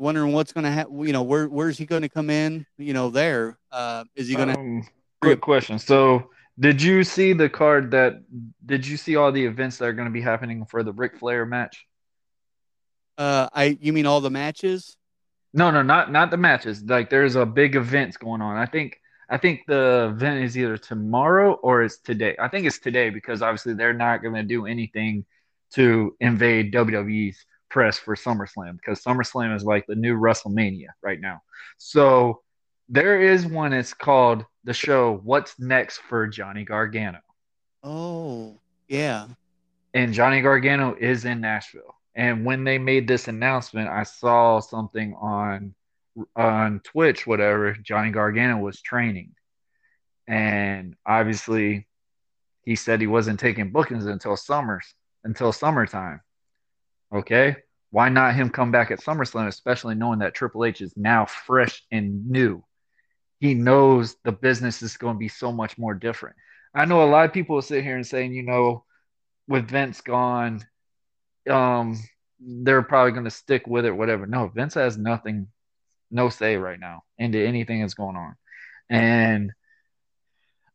D: wondering what's going to happen. You know, where where's he going to come in? You know, there uh, is he going to? Um,
E: good question. So. Did you see the card that? Did you see all the events that are going to be happening for the Ric Flair match?
D: Uh, I you mean all the matches?
E: No, no, not not the matches. Like there's a big event going on. I think I think the event is either tomorrow or it's today. I think it's today because obviously they're not going to do anything to invade WWE's press for SummerSlam because SummerSlam is like the new WrestleMania right now. So there is one. It's called the show "What's Next for Johnny Gargano."
D: Oh, yeah.
E: And Johnny Gargano is in Nashville. And when they made this announcement, I saw something on on Twitch, whatever. Johnny Gargano was training, and obviously, he said he wasn't taking bookings until summers until summertime. Okay, why not him come back at SummerSlam, especially knowing that Triple H is now fresh and new? He knows the business is going to be so much more different. I know a lot of people will sit here and saying, you know, with Vince gone, um, they're probably going to stick with it, whatever. No, Vince has nothing, no say right now into anything that's going on. And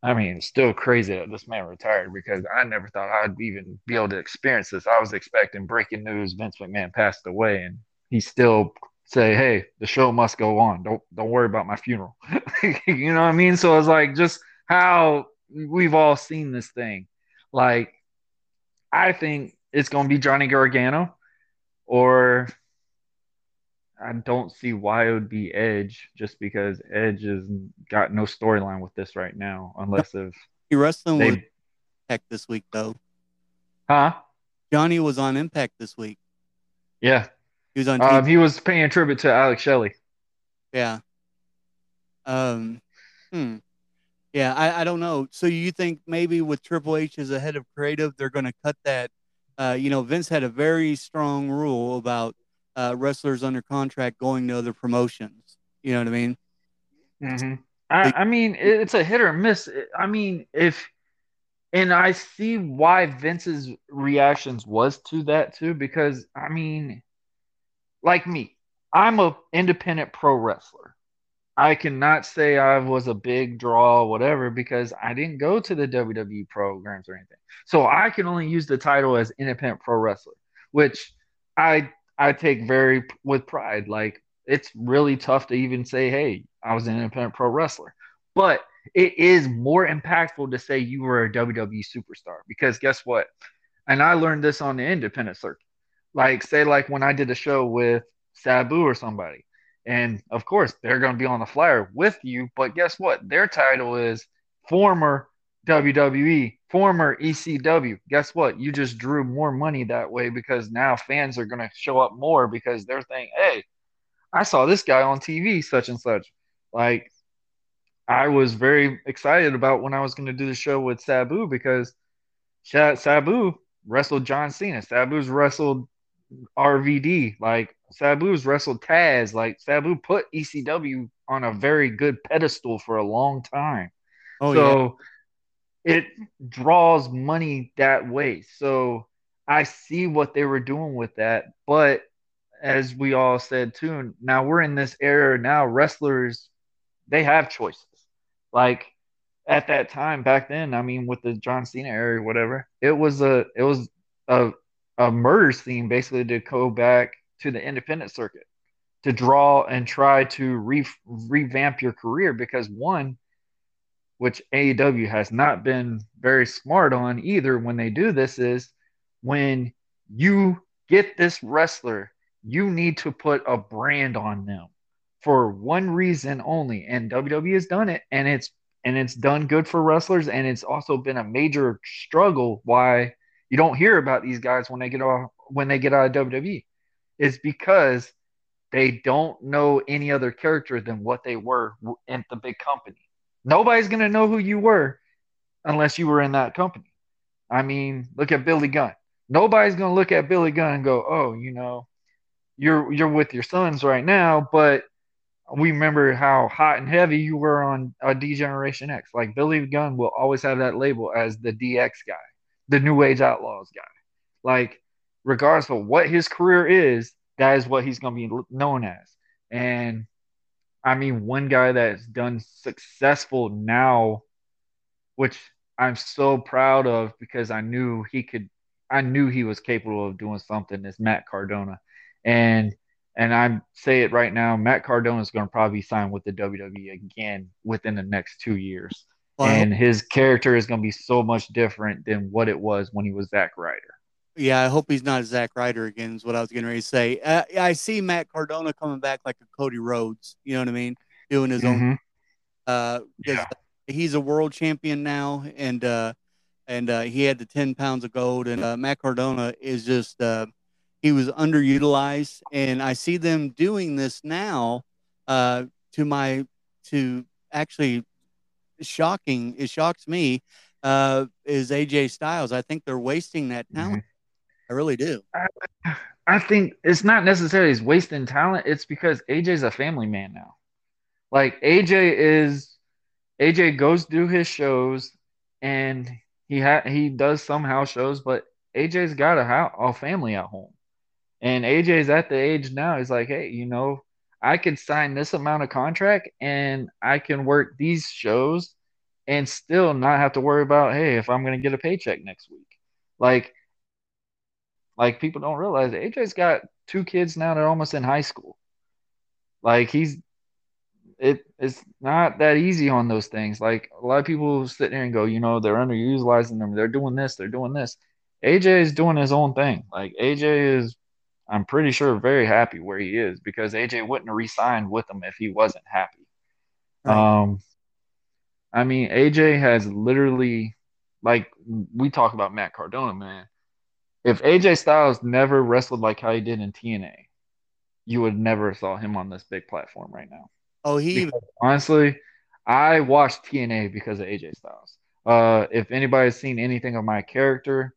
E: I mean, still crazy that this man retired because I never thought I'd even be able to experience this. I was expecting breaking news Vince McMahon passed away, and he still say, "Hey, the show must go on. Don't don't worry about my funeral." (laughs) you know what I mean? So it's like just how we've all seen this thing. Like, I think it's going to be Johnny Gargano, or I don't see why it would be Edge, just because Edge has got no storyline with this right now, unless if
D: he wrestling they, with Impact this week though.
E: Huh?
D: Johnny was on Impact this week.
E: Yeah,
D: he was on.
E: Um, he was paying tribute to Alex Shelley.
D: Yeah. Um. Hmm. Yeah, I, I don't know. So you think maybe with Triple H as a head of creative, they're going to cut that? Uh, you know, Vince had a very strong rule about uh, wrestlers under contract going to other promotions. You know what I mean?
E: Mm-hmm. I, I mean, it's a hit or miss. I mean, if and I see why Vince's reactions was to that too, because I mean, like me, I'm a independent pro wrestler. I cannot say I was a big draw, whatever, because I didn't go to the WWE programs or anything. So I can only use the title as independent pro wrestler, which I I take very with pride. Like it's really tough to even say, "Hey, I was an independent pro wrestler," but it is more impactful to say you were a WWE superstar because guess what? And I learned this on the independent circuit. Like, say, like when I did a show with Sabu or somebody, and of course they're going to be on the flyer with you, but guess what? Their title is former WWE, former ECW. Guess what? You just drew more money that way because now fans are going to show up more because they're thinking, hey, I saw this guy on TV, such and such. Like, I was very excited about when I was going to do the show with Sabu because Sabu wrestled John Cena. Sabu's wrestled RVD. Like, Sabu's wrestled Taz. Like, Sabu put ECW on a very good pedestal for a long time. Oh, so, yeah it draws money that way. So I see what they were doing with that. But as we all said too, now we're in this era now, wrestlers, they have choices. Like at that time back then, I mean, with the John Cena era, or whatever, it was a it was a a murder scene basically to go back to the independent circuit to draw and try to re- revamp your career because one which AEW has not been very smart on either when they do this, is when you get this wrestler, you need to put a brand on them for one reason only. And WWE has done it, and it's and it's done good for wrestlers, and it's also been a major struggle why you don't hear about these guys when they get off when they get out of WWE. Is because they don't know any other character than what they were in the big company Nobody's going to know who you were unless you were in that company. I mean, look at Billy Gunn. Nobody's going to look at Billy Gunn and go, "Oh, you know, you're you're with your sons right now, but we remember how hot and heavy you were on a D Generation X. Like Billy Gunn will always have that label as the DX guy, the New Age Outlaws guy. Like, regardless of what his career is, that is what he's going to be known as. And I mean, one guy that's done successful now, which I'm so proud of because I knew he could, I knew he was capable of doing something. Is Matt Cardona, and and I say it right now, Matt Cardona is going to probably sign with the WWE again within the next two years, wow. and his character is going to be so much different than what it was when he was Zack Ryder.
D: Yeah, I hope he's not a Zack Ryder again. Is what I was getting ready to say. Uh, I see Matt Cardona coming back like a Cody Rhodes. You know what I mean? Doing his
E: Mhm.
D: own. Uh, because he's a world champion now, and uh, and uh, he had the ten pounds of gold. And uh, Matt Cardona is just uh, he was underutilized, and I see them doing this now. Uh, to my to actually shocking. It shocks me. Uh, is AJ Styles? I think they're wasting that talent. I really do.
E: I think it's not necessarily he's wasting talent. It's because AJ's a family man now. Like AJ is AJ goes do his shows and he ha- he does some house shows, but AJ's got a house, a family at home. And AJ's at the age now, he's like, hey, you know, I could sign this amount of contract and I can work these shows and still not have to worry about, hey, if I'm gonna get a paycheck next week. Like like people don't realize AJ's got two kids now that are almost in high school. Like he's it it's not that easy on those things. Like a lot of people sit there and go, you know, they're underutilizing them. They're doing this, they're doing this. AJ is doing his own thing. Like AJ is I'm pretty sure very happy where he is because AJ wouldn't have re-signed with him if he wasn't happy.
D: Right.
E: Um I mean AJ has literally like we talk about Matt Cardona, man if AJ Styles never wrestled like how he did in TNA, you would never saw him on this big platform right now.
D: Oh, he
E: Because honestly, I watched TNA because of AJ Styles. Uh, if anybody's seen anything of my character,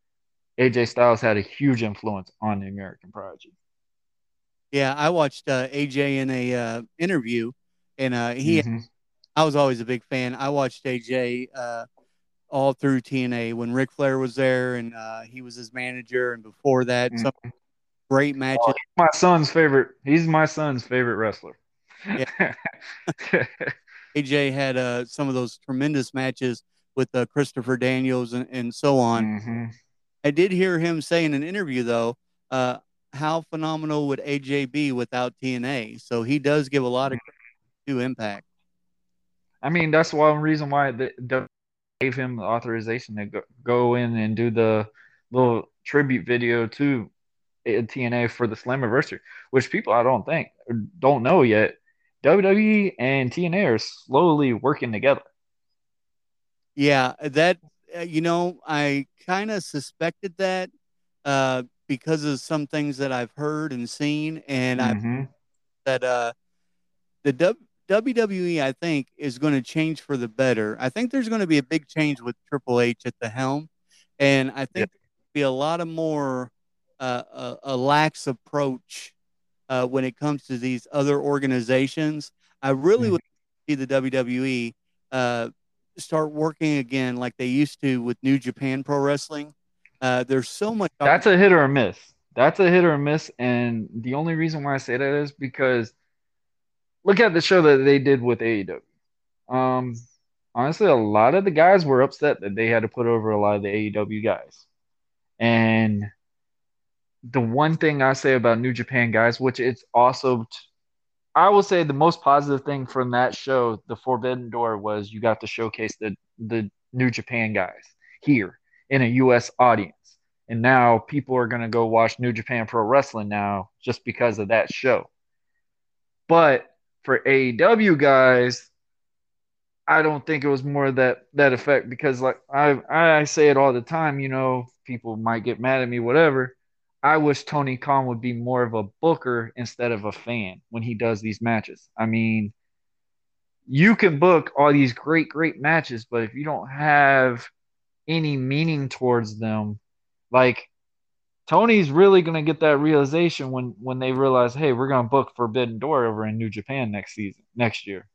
E: AJ Styles had a huge influence on the American Prodigy.
D: yeah. I watched uh, AJ in a uh, interview, and uh, he
E: Mhm.
D: I was always a big fan. I watched AJ uh, all through TNA when Ric Flair was there, and uh, he was his manager, and before that, some great matches.
E: Oh, my son's favorite. He's my son's favorite wrestler. Yeah. (laughs)
D: AJ had uh, some of those tremendous matches with uh, Christopher Daniels and, and so on.
E: Mhm.
D: I did hear him say in an interview though, uh, how phenomenal would AJ be without TNA? So he does give a lot of credit to Impact.
E: I mean, that's one reason why the gave him the authorization to go, go in and do the little tribute video to TNA for the Slammiversary, which people I don't think don't know yet. WWE and TNA are slowly working together.
D: Yeah, that uh, you know, I kind of suspected that uh, because of some things that I've heard and seen, and I
E: Mhm.
D: that uh, the w- WWE I think is going to change for the better. I think there's going to be a big change with Triple H at the helm, and I think there'll be a lot of more uh, a, a lax approach uh, when it comes to these other organizations. I really
E: Mhm.
D: would see the WWE uh, start working again like they used to with New Japan Pro Wrestling. Uh, there's so much.
E: That's a hit or a miss. That's a hit or a miss. And the only reason why I say that is because look at the show that they did with AEW. Um, honestly, a lot of the guys were upset that they had to put over a lot of the AEW guys. And the one thing I say about New Japan guys, which it's also, t- I will say the most positive thing from that show, the Forbidden Door, was you got to showcase the the New Japan guys here in a U.S. audience. And now people are going to go watch New Japan Pro Wrestling now just because of that show. But for AEW guys, I don't think it was more that that effect because like I I say it all the time, you know, people might get mad at me, whatever. I wish Tony Khan would be more of a booker instead of a fan when he does these matches. I mean, you can book all these great, great matches, but if you don't have any meaning towards them, like Tony's really gonna get that realization when when they realize, hey, we're gonna book Forbidden Door over in New Japan next season, next year.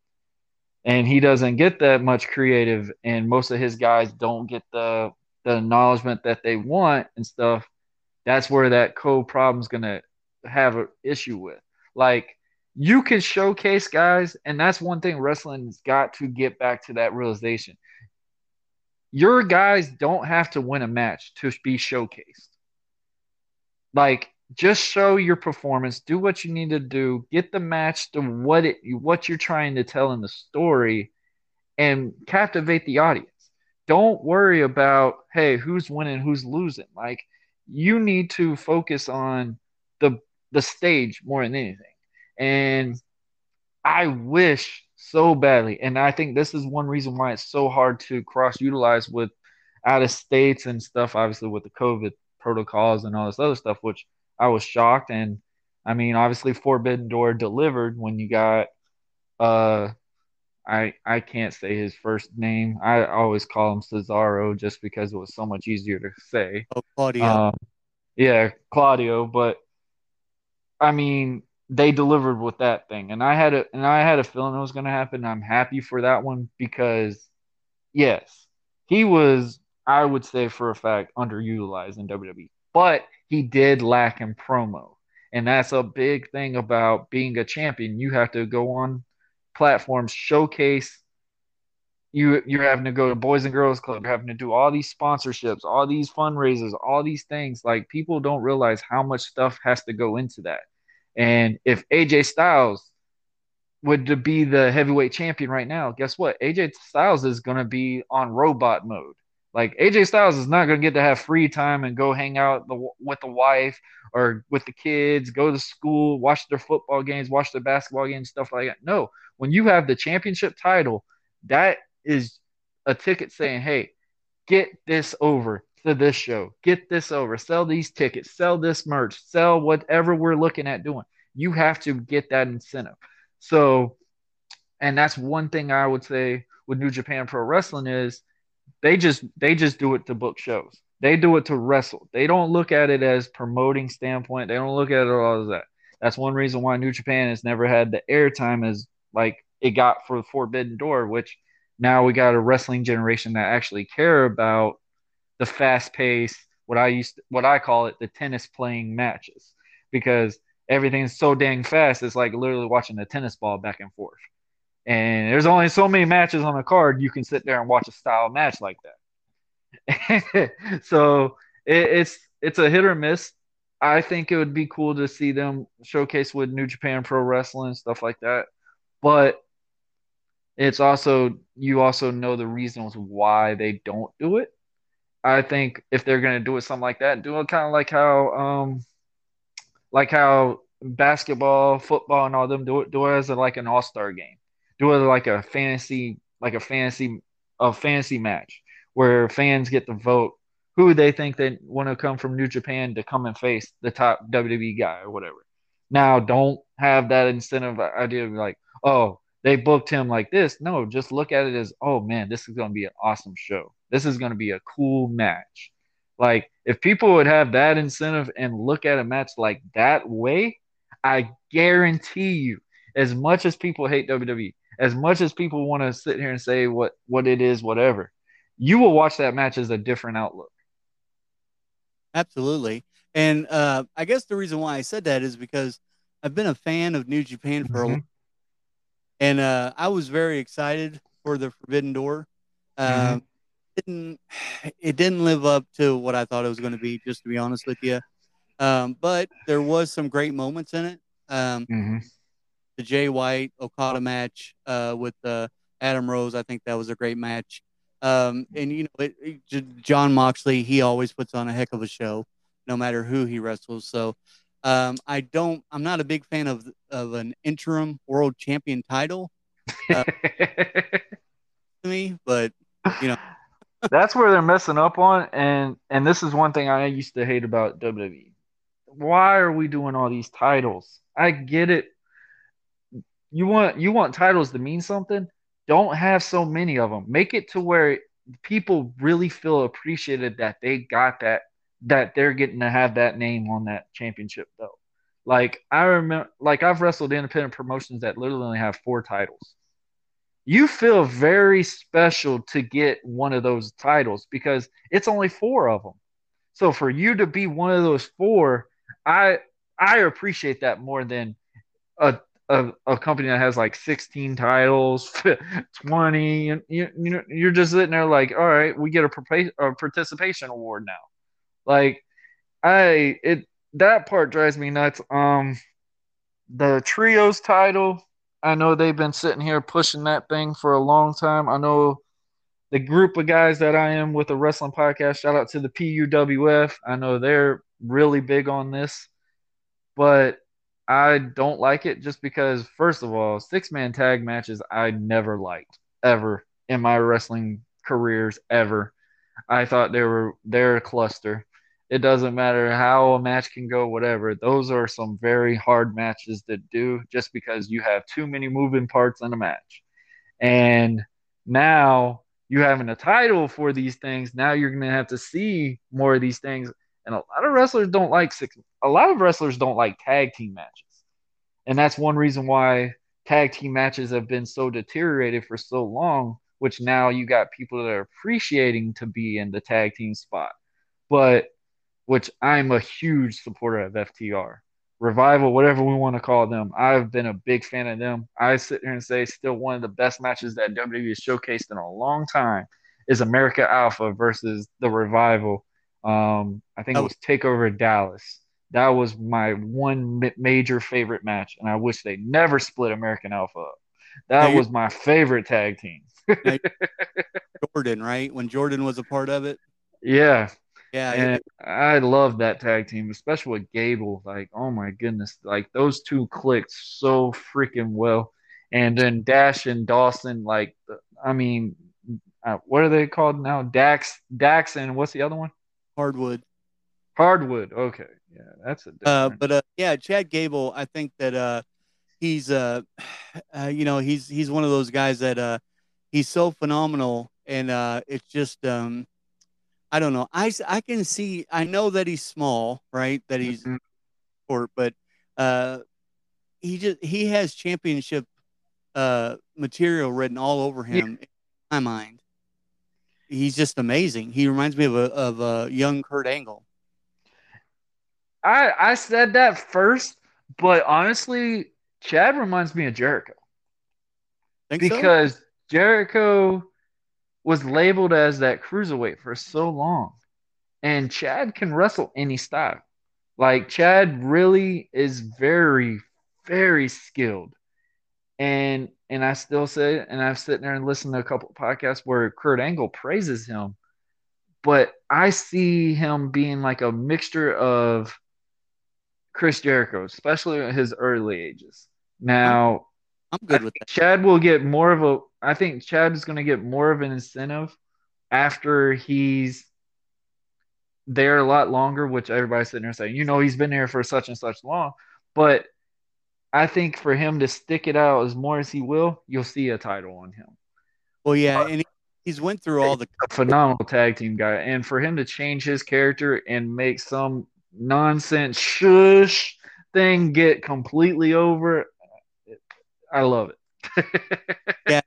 E: And he doesn't get that much creative, and most of his guys don't get the the acknowledgement that they want and stuff. That's where that code problem's gonna have an issue with. Like you can showcase guys, and that's one thing wrestling's got to get back to that realization. Your guys don't have to win a match to be showcased. Like just show your performance, do what you need to do, get the match to what it what you're trying to tell in the story and captivate the audience. Don't worry about hey, who's winning, who's losing. Like you need to focus on the the stage more than anything. And I wish so badly, and I think this is one reason why it's so hard to cross utilize with out of states and stuff, obviously with the COVID protocols and all this other stuff, which I was shocked. And I mean, obviously Forbidden Door delivered when you got uh I I can't say his first name. I always call him Cesaro just because it was so much easier to say.
D: Oh, Claudio.
E: Um, yeah, Claudio. But I mean, they delivered with that thing, and I had a and I had a feeling it was going to happen. I'm happy for that one because, yes, he was. I would say for a fact underutilized in WWE, but he did lack in promo, and that's a big thing about being a champion. You have to go on platforms, showcase. You you're having to go to Boys and Girls Club, you're having to do all these sponsorships, all these fundraisers, all these things. Like people don't realize how much stuff has to go into that. And if AJ Styles would be the heavyweight champion right now, guess what? AJ Styles is going to be on robot mode. Like AJ Styles is not going to get to have free time and go hang out the, with the wife or with the kids, go to school, watch their football games, watch their basketball games, stuff like that. No, when you have the championship title, that is a ticket saying, hey, get this over to this show, get this over, sell these tickets, sell this merch, sell whatever we're looking at doing. You have to get that incentive. So, and that's one thing I would say with New Japan Pro Wrestling is they just they just do it to book shows. They do it to wrestle. They don't look at it as promoting standpoint. They don't look at it all as that. That's one reason why New Japan has never had the airtime as like it got for the Forbidden Door, which now we got a wrestling generation that actually care about the fast pace, what I used to, what I call it the tennis playing matches. Because everything's so dang fast, it's like literally watching a tennis ball back and forth. And there's only so many matches on a card you can sit there and watch a style match like that. (laughs) so it, it's it's a hit or miss. I think it would be cool to see them showcase with New Japan Pro Wrestling stuff like that but it's also you also know the reasons why they don't do it. I think if they're gonna do it something like that, do it kind of like how um like how basketball, football, and all them do it do it as a, like an all star game. Do it like a fantasy like a fantasy a fantasy match where fans get to vote who they think they want to come from New Japan to come and face the top WWE guy or whatever. Now, don't have that incentive uh, idea of like, oh, they booked him like this. No, just look at it as, oh man, this is going to be an awesome show. This is going to be a cool match. Like, if people would have that incentive and look at a match like that way, I guarantee you, as much as people hate WWE, as much as people want to sit here and say what what it is, whatever, you will watch that match as a different outlook.
D: Absolutely. And uh, I guess the reason why I said that is because I've been a fan of New Japan for mm-hmm. a while, and uh, I was very excited for the Forbidden Door. mm-hmm. Um, it didn't (sighs) it didn't live up to what I thought it was going to be, just to be honest with you. Um, but there was some great moments in it. Um, mm-hmm. The Jay White Okada match uh, with uh, Adam Rose, I think that was a great match. Um, and you know, it, it, Jon Moxley, he always puts on a heck of a show, no matter who he wrestles. So um, I don't. I'm not a big fan of of an interim world champion title. Uh, (laughs) to me, but you know, (laughs)
E: that's where they're messing up on. And and this is one thing I used to hate about WWE. Why are we doing all these titles? I get it. You want you want titles to mean something. Don't have so many of them. Make it to where people really feel appreciated that they got that that they're getting to have that name on that championship belt. Like I remember, like I've wrestled independent promotions that literally only have four titles. You feel very special to get one of those titles because it's only four of them. So for you to be one of those four, I I appreciate that more than a a, a company that has like 16 titles, (laughs) 20. You, you, you you're just sitting there like, all right, we get a, a participation award now. Like I it that part drives me nuts. Um the trios title, I know they've been sitting here pushing that thing for a long time. I know the group of guys that I am with the wrestling podcast, shout out to the PUWF. I know they're really big on this, but I don't like it just because, first of all, six man tag matches I never liked ever in my wrestling careers ever. I thought they were they're a cluster. It doesn't matter how a match can go, whatever. Those are some very hard matches to do just because you have too many moving parts in a match. And now you having a title for these things, now you're gonna have to see more of these things. And a lot of wrestlers don't like six. A lot of wrestlers don't like tag team matches, and that's one reason why tag team matches have been so deteriorated for so long. Which now you got people that are appreciating to be in the tag team spot, but which I'm a huge supporter of FTR revival, whatever we want to call them. I've been a big fan of them. I sit here and say still one of the best matches that WWE has showcased in a long time is America Alpha versus the Revival. Um, I think it was Takeover Dallas. That was my one major favorite match, and I wish they never split American Alpha up. That was my favorite tag team. (laughs)
D: Jordan, right? When Jordan was a part of it.
E: Yeah,
D: yeah,
E: and I love that tag team, especially with Gable. Like, oh my goodness, like those two clicked so freaking well. And then Dash and Dawson, like, I mean, uh, what are they called now? Dax, Dax, and what's the other one?
D: Harwood.
E: Harwood. Okay, yeah, that's a.
D: Uh, but uh, yeah, Chad Gable. I think that uh, he's uh, (sighs) uh, you know, he's he's one of those guys that uh, he's so phenomenal, and uh, it's just um I don't know. I, I can see, I know that he's small, right? That he's mm-hmm. short, but uh, he just, he has championship uh, material written all over him yeah. in my mind. He's just amazing. He reminds me of a, of a young Kurt Angle.
E: I, I said that first, but honestly, Chad reminds me of Jericho.
D: Think
E: because
D: so?
E: Jericho was labeled as that cruiserweight for so long. And Chad can wrestle any style. Like Chad really is very, very skilled. And and I still say, and I've sitting there and listened to a couple of podcasts where Kurt Angle praises him, but I see him being like a mixture of Chris Jericho, especially at his early ages. Now,
D: I'm good with that.
E: Chad will get more of a. I think Chad is going to get more of an incentive after he's there a lot longer, which everybody's sitting there saying, you know, he's been there for such and such long. But I think for him to stick it out as more as he will, you'll see a title on him.
D: Well, yeah, and he, he's went through all the
E: phenomenal tag team guy, and for him to change his character and make some nonsense shush thing get completely over, I love it. (laughs)
D: yeah,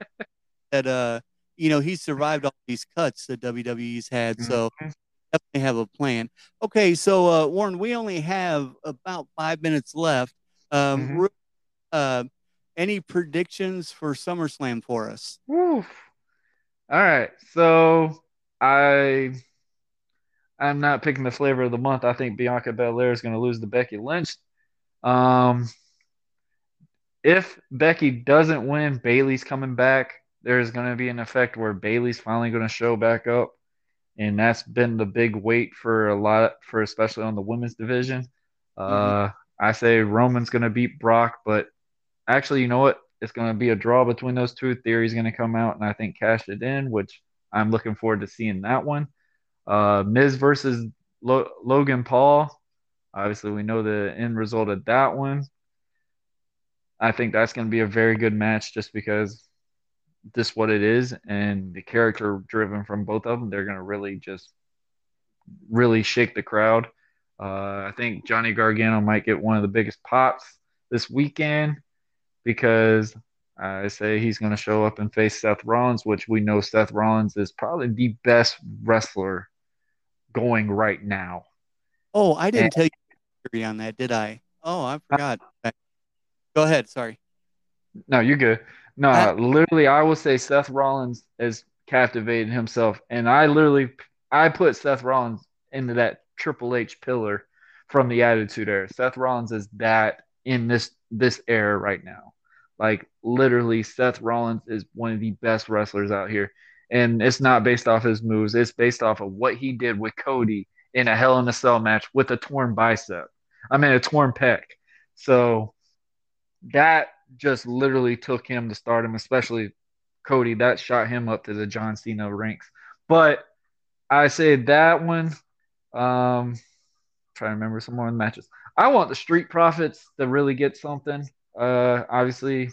D: that uh, you know, he's survived all these cuts that WWE's had, so mm-hmm. definitely have a plan. Okay, so uh, Warren, we only have about five minutes left. Um, mm-hmm. uh, any predictions for SummerSlam for us?
E: Oof. All right, so I I'm not picking the flavor of the month. I think Bianca Belair is going to lose to Becky Lynch. Um, if Becky doesn't win, Bayley's coming back. There's going to be an effect where Bayley's finally going to show back up, and that's been the big weight for a lot for especially on the women's division. Mm-hmm. Uh, I say Roman's going to beat Brock, but actually, you know what? It's going to be a draw between those two. Theory's going to come out, and I think cash it in, which I'm looking forward to seeing that one. Uh, Miz versus Lo- Logan Paul. Obviously, we know the end result of that one. I think that's going to be a very good match just because this what it is and the character driven from both of them they're going to really just really shake the crowd uh, i think johnny gargano might get one of the biggest pops this weekend because i say he's going to show up and face seth rollins which we know seth rollins is probably the best wrestler going right now
D: oh i didn't and, tell you on that did i oh i forgot Go ahead. Sorry.
E: No, you're good. No, I, literally, I will say Seth Rollins has captivated himself, and I literally I put Seth Rollins into that Triple H pillar from the Attitude Era. Seth Rollins is that in this this era right now. Like literally, Seth Rollins is one of the best wrestlers out here, And it's not based off his moves. It's based off of what he did with Cody in a Hell in a Cell match with a torn bicep. I mean, a torn pec. So that just literally took him to stardom, especially Cody. That shot him up to the John Cena ranks. But I say that one. Um, trying to remember some more matches. I want the Street Profits to really get something. Uh, obviously,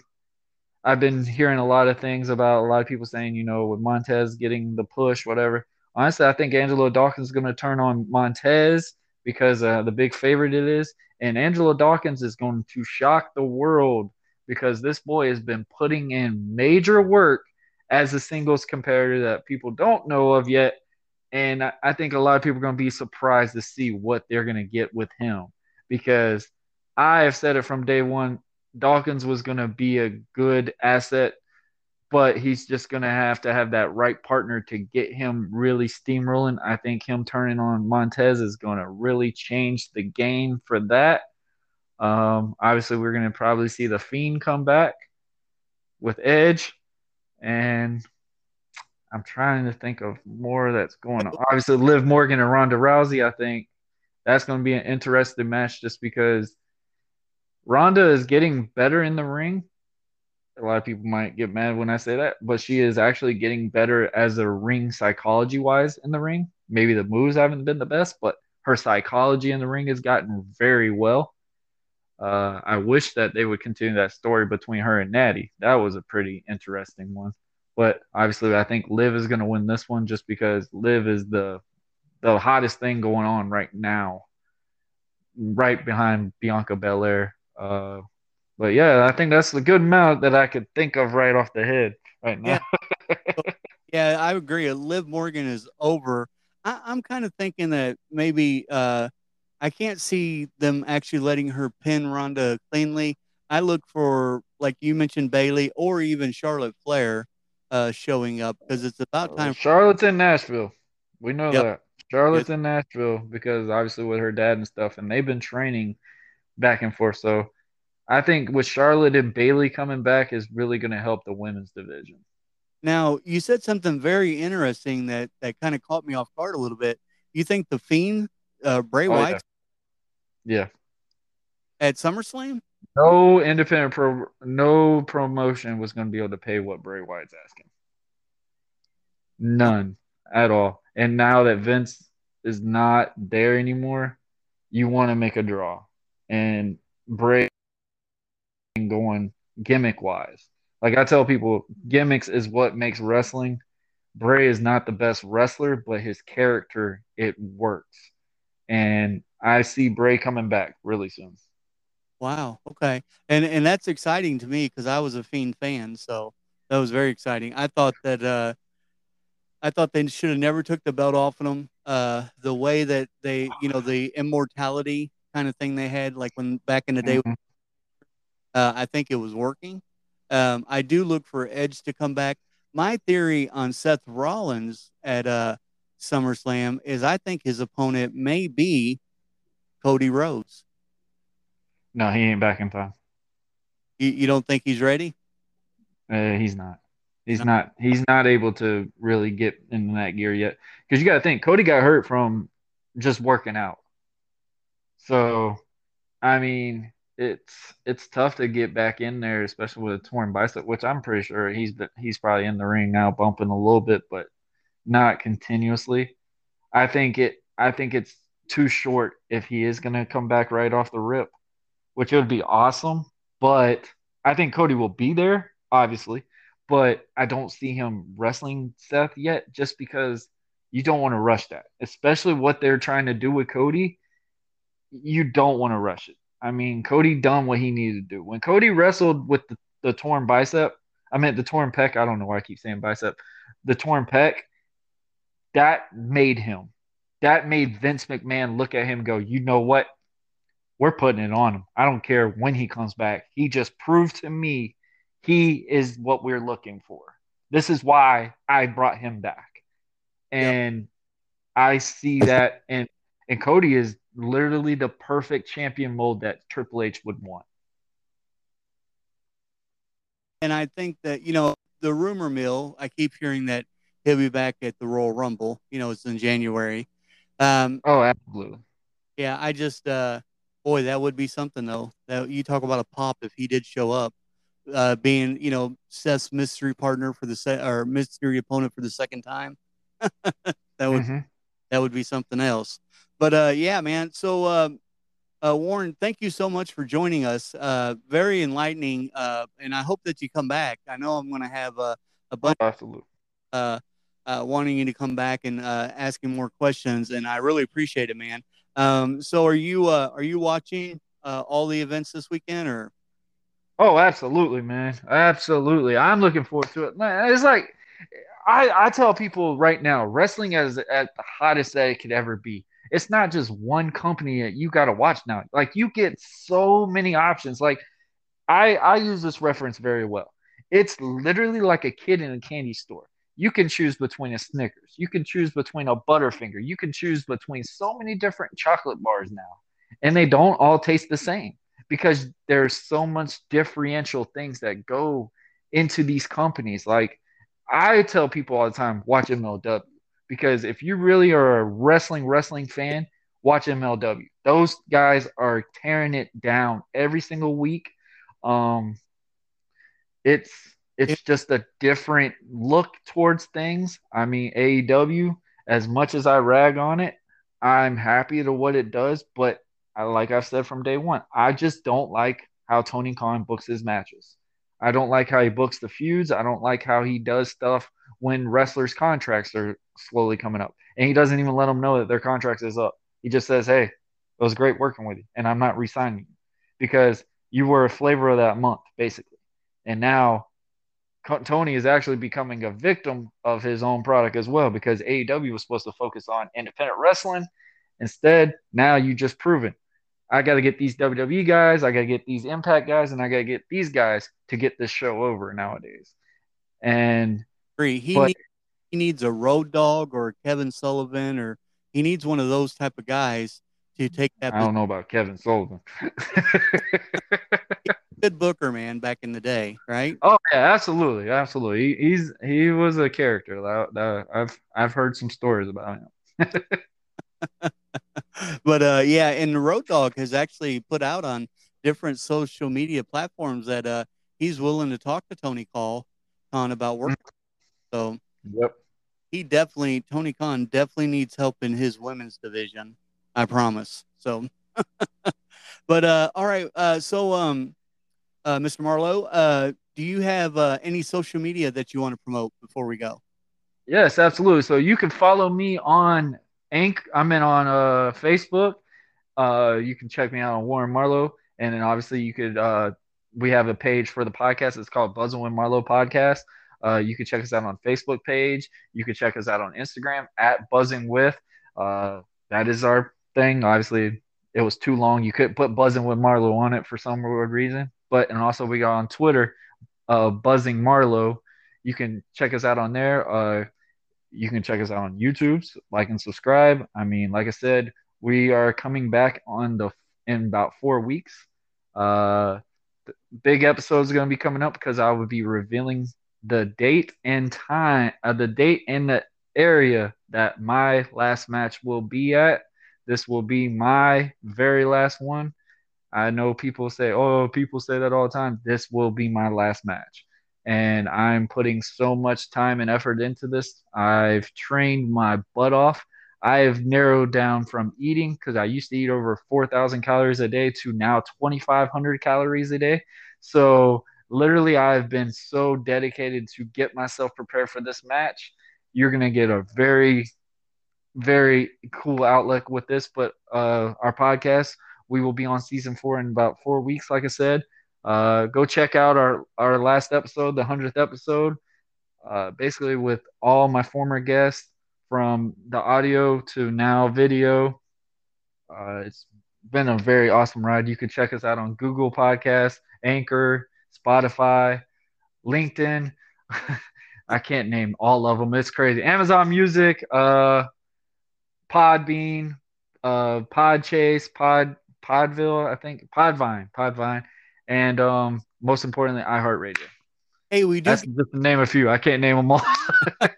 E: I've been hearing a lot of things about a lot of people saying, you know, with Montez getting the push, whatever. Honestly, I think Angelo Dawkins is going to turn on Montez because uh, the big favorite it is, and Angelo Dawkins is going to shock the world because this boy has been putting in major work as a singles competitor that people don't know of yet. And I, I think a lot of people are going to be surprised to see what they're going to get with him because I have said it from day one Dawkins was going to be a good asset, but he's just going to have to have that right partner to get him really steamrolling. I think him turning on Montez is going to really change the game for that. Um, obviously, we're going to probably see the Fiend come back with Edge, and I'm trying to think of more that's going on. (laughs) Obviously, Liv Morgan and Ronda Rousey. I think that's going to be an interesting match just because Ronda is getting better in the ring. A lot of people might get mad when I say that, but she is actually getting better as a ring psychology wise in the ring. Maybe the moves haven't been the best, but her psychology in the ring has gotten very well. Uh, I wish that they would continue that story between her and Natty. That was a pretty interesting one. But obviously, I think Liv is going to win this one just because Liv is the the hottest thing going on right now, right behind Bianca Belair. Uh, but yeah, I think that's the good amount that I could think of right off the head right now.
D: Yeah, (laughs) yeah I agree. Liv Morgan is over. I, am kind of thinking that maybe uh, I can't see them actually letting her pin Ronda cleanly. I look for, like you mentioned, Bayley or even Charlotte Flair uh, showing up because it's about time.
E: Charlotte's in Nashville. We know yep. that. Charlotte's in Nashville because obviously with her dad and stuff, and they've been training back and forth. So I think with Charlotte and Bayley coming back is really going to help the women's division.
D: Now, you said something very interesting that that kind of caught me off guard a little bit. You think the Fiend, uh, Bray oh, Wyatt,
E: yeah. yeah,
D: at SummerSlam,
E: no independent pro, no promotion was going to be able to pay what Bray Wyatt's asking. None at all. And now that Vince is not there anymore, you want to make a draw and Bray going gimmick wise. Like I tell people, gimmicks is what makes wrestling. Bray is not the best wrestler, but his character it works. And I see Bray coming back really soon.
D: Wow. Okay. And and that's exciting to me because I was a Fiend fan, so that was very exciting. I thought that uh, I thought they should have never took the belt off of them. Uh, the way that they, you know, the immortality kind of thing they had, like when back in the day. Mm-hmm. Uh, I think it was working. Um, I do look for Edge to come back. My theory on Seth Rollins at uh, SummerSlam is I think his opponent may be Cody Rhodes.
E: No, he ain't back in time.
D: You, you don't think he's ready?
E: Uh, he's not. He's no. not. He's not able to really get in that gear yet. Because you got to think, Cody got hurt from just working out. So, I mean, it's it's tough to get back in there, especially with a torn bicep, which I'm pretty sure he's he's probably in the ring now, bumping a little bit, but not continuously. I think it I think it's too short if he is going to come back right off the rip, which would be awesome. But I think Cody will be there, obviously, but I don't see him wrestling Seth yet, just because you don't want to rush that, especially what they're trying to do with Cody you don't want to rush it. I mean, Cody done what he needed to do. When Cody wrestled with the, the torn bicep, I meant the torn pec. I don't know why I keep saying bicep. The torn pec, that made him. That made Vince McMahon look at him go, you know what? We're putting it on him. I don't care when he comes back. He just proved to me he is what we're looking for. This is why I brought him back. And yep. I see that and and Cody is literally the perfect champion mold that Triple H would want.
D: And I think that, you know, the rumor mill, I keep hearing that he'll be back at the Royal Rumble. You know, it's in January. Um,
E: Oh, absolutely.
D: yeah, I just, uh, boy, that would be something though. That you talk about a pop if he did show up, uh, being you know Seth's mystery partner for the set or mystery opponent for the second time. (laughs) that would
E: Mhm.
D: that would be something else. But uh, yeah, man. So um, uh, Warren, thank you so much for joining us. Uh, very enlightening, uh, and I hope that you come back. I know I'm going to have a, a bunch
E: Absolutely.
D: uh, uh, wanting you to come back and uh, asking more questions, and I really appreciate it, man. Um, so are you uh, are you watching uh, all the events this weekend, or
E: Oh, absolutely, man. Absolutely. I'm looking forward to it. Man, it's like I, I tell people right now, wrestling is at the hottest that it could ever be. It's not just one company that you got to watch now. Like you get so many options. Like I I use this reference very well. It's literally like a kid in a candy store. You can choose between a Snickers. You can choose between a Butterfinger. You can choose between so many different chocolate bars now. And they don't all taste the same because there's so much differential things that go into these companies. Like I tell people all the time, watch MLW because if you really are a wrestling wrestling fan, watch MLW. Those guys are tearing it down every single week. Um, it's it's just a different look towards things. I mean, AEW, as much as I rag on it, I'm happy to what it does, but I, like I've said from day one, I just don't like how Tony Khan books his matches. I don't like how he books the feuds. I don't like how he does stuff when wrestlers' contracts are slowly coming up. And he doesn't even let them know that their contract is up. He just says, Hey, it was great working with you, and I'm not resigning you because you were a flavor of that month, basically. And now Tony is actually becoming a victim of his own product as well because AEW was supposed to focus on independent wrestling. Instead, now you just proven I got to get these WWE guys, I got to get these Impact guys, and I got to get these guys to get this show over nowadays. And
D: He
E: But-
D: needs, he needs a Road Dogg or Kevin Sullivan or he needs one of those type of guys to take that
E: I don't know about Kevin Sullivan. (laughs)
D: good booker man back in the day, right?
E: oh yeah, absolutely, absolutely. He, he's he was a character. That, that I've I've heard some stories about him. (laughs)
D: but uh yeah, and the Road Dogg has actually put out on different social media platforms that uh he's willing to talk to Tony Call Khan about work. So
E: Yep.
D: he definitely Tony Khan definitely needs help in his women's division. I promise. So (laughs) but uh all right, uh so um uh Mr. Marlowe, uh do you have uh, any social media that you want to promote before we go?
E: Yes, absolutely. So you can follow me on Anch. I'm in on uh, Facebook. Uh, you can check me out on Warren Marlowe, and then obviously you could. Uh, we have a page for the podcast. It's called Buzzing with Marlowe Podcast. Uh, you can check us out on Facebook page. You can check us out on Instagram at Buzzing with. Uh, that is our thing. Obviously, it was too long. You couldn't put Buzzing with Marlowe on it for some weird reason. But and also we got on Twitter, uh, Buzzing Marlowe. You can check us out on there. Uh, you can check us out on YouTube, like and subscribe. I mean, like I said, we are coming back on the in about four weeks. Uh, big episodes are going to be coming up because I will be revealing the date and time, uh, the date and the area that my last match will be at. This will be my very last one. I know people say, "Oh, people say that all the time." This will be my last match and I'm putting so much time and effort into this. I've trained my butt off. I have narrowed down from eating because I used to eat over 4,000 calories a day to now 2,500 calories a day. So, literally, I've been so dedicated to get myself prepared for this match. You're going to get a very, very cool outlook with this. But uh, our podcast, we will be on season four in about four weeks, like I said uh, go check out our our last episode, the hundredth episode. Uh, basically, with all my former guests from the audio to now video. Uh, it's been a very awesome ride. You can check us out on Google Podcasts, Anchor, Spotify, LinkedIn. (laughs) I can't name all of them. It's crazy. Amazon Music, uh, Podbean, uh, Podchase, Pod Podville, I think Podvine, Podvine and um, most importantly, iHeartRadio.
D: Hey, we do
E: That's just to name a few. I can't name them all. (laughs)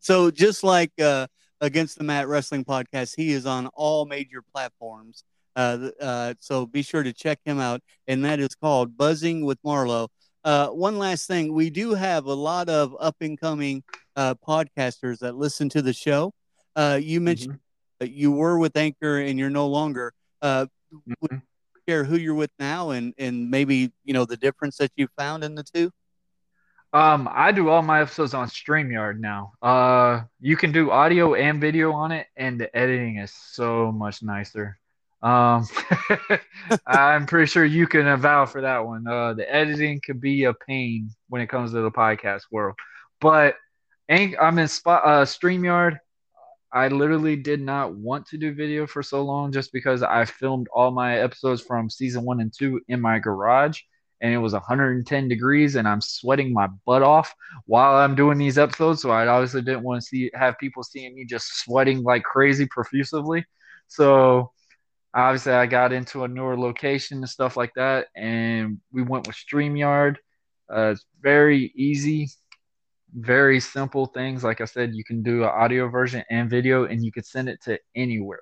D: So just like uh, against the Mat Wrestling Podcast, he is on all major platforms. Uh, uh, so be sure to check him out, and that is called Buzzing with Marlowe. Uh, one last thing, we do have a lot of up and coming uh, podcasters that listen to the show. Uh, you mentioned mm-hmm. you were with Anchor and you're no longer. Uh, mm-hmm. Share who you're with now, and and maybe you know the difference that you found in the two.
E: Um, I do all my episodes on StreamYard now. Uh, you can do audio and video on it, and the editing is so much nicer. Um, (laughs) I'm pretty sure you can avow for that one. Uh, the editing could be a pain when it comes to the podcast world, but I'm in spot uh, StreamYard. I literally did not want to do video for so long just because I filmed all my episodes from season one and two in my garage and it was 110 degrees and I'm sweating my butt off while I'm doing these episodes. So I obviously didn't want to see have people seeing me just sweating like crazy profusively. So obviously I got into a newer location and stuff like that, and we went with StreamYard. Uh, it's very easy, very simple things. Like I said, you can do an audio version and video, and you can send it to anywhere.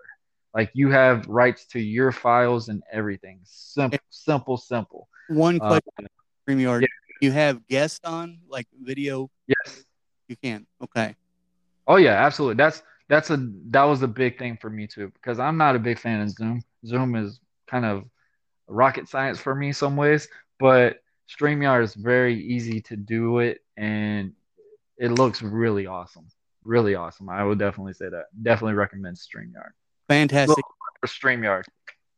E: Like you have rights to your files and everything. Simple, simple, simple.
D: One click uh, StreamYard. Yeah. You have guests on, like video.
E: Yes,
D: you can. Okay.
E: Oh yeah, absolutely. That's that's a that was a big thing for me too because I'm not a big fan of Zoom. Zoom is kind of rocket science for me some ways, but StreamYard is very easy to do it and it looks really awesome. Really awesome. I would definitely say that. Definitely recommend StreamYard.
D: Fantastic.
E: For StreamYard.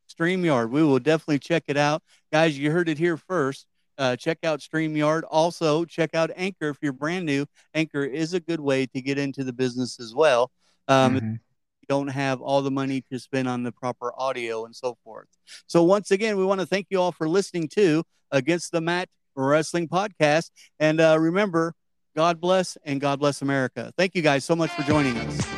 D: StreamYard. We will definitely check it out. Guys, you heard it here first. Uh, check out StreamYard. Also, check out Anchor if you're brand new. Anchor is a good way to get into the business as well. Um, mm-hmm. You don't have all the money to spend on the proper audio and so forth. So, once again, we want to thank you all for listening to Against the Mat Wrestling Podcast. And uh, remember, God bless and God bless America. Thank you guys so much for joining us.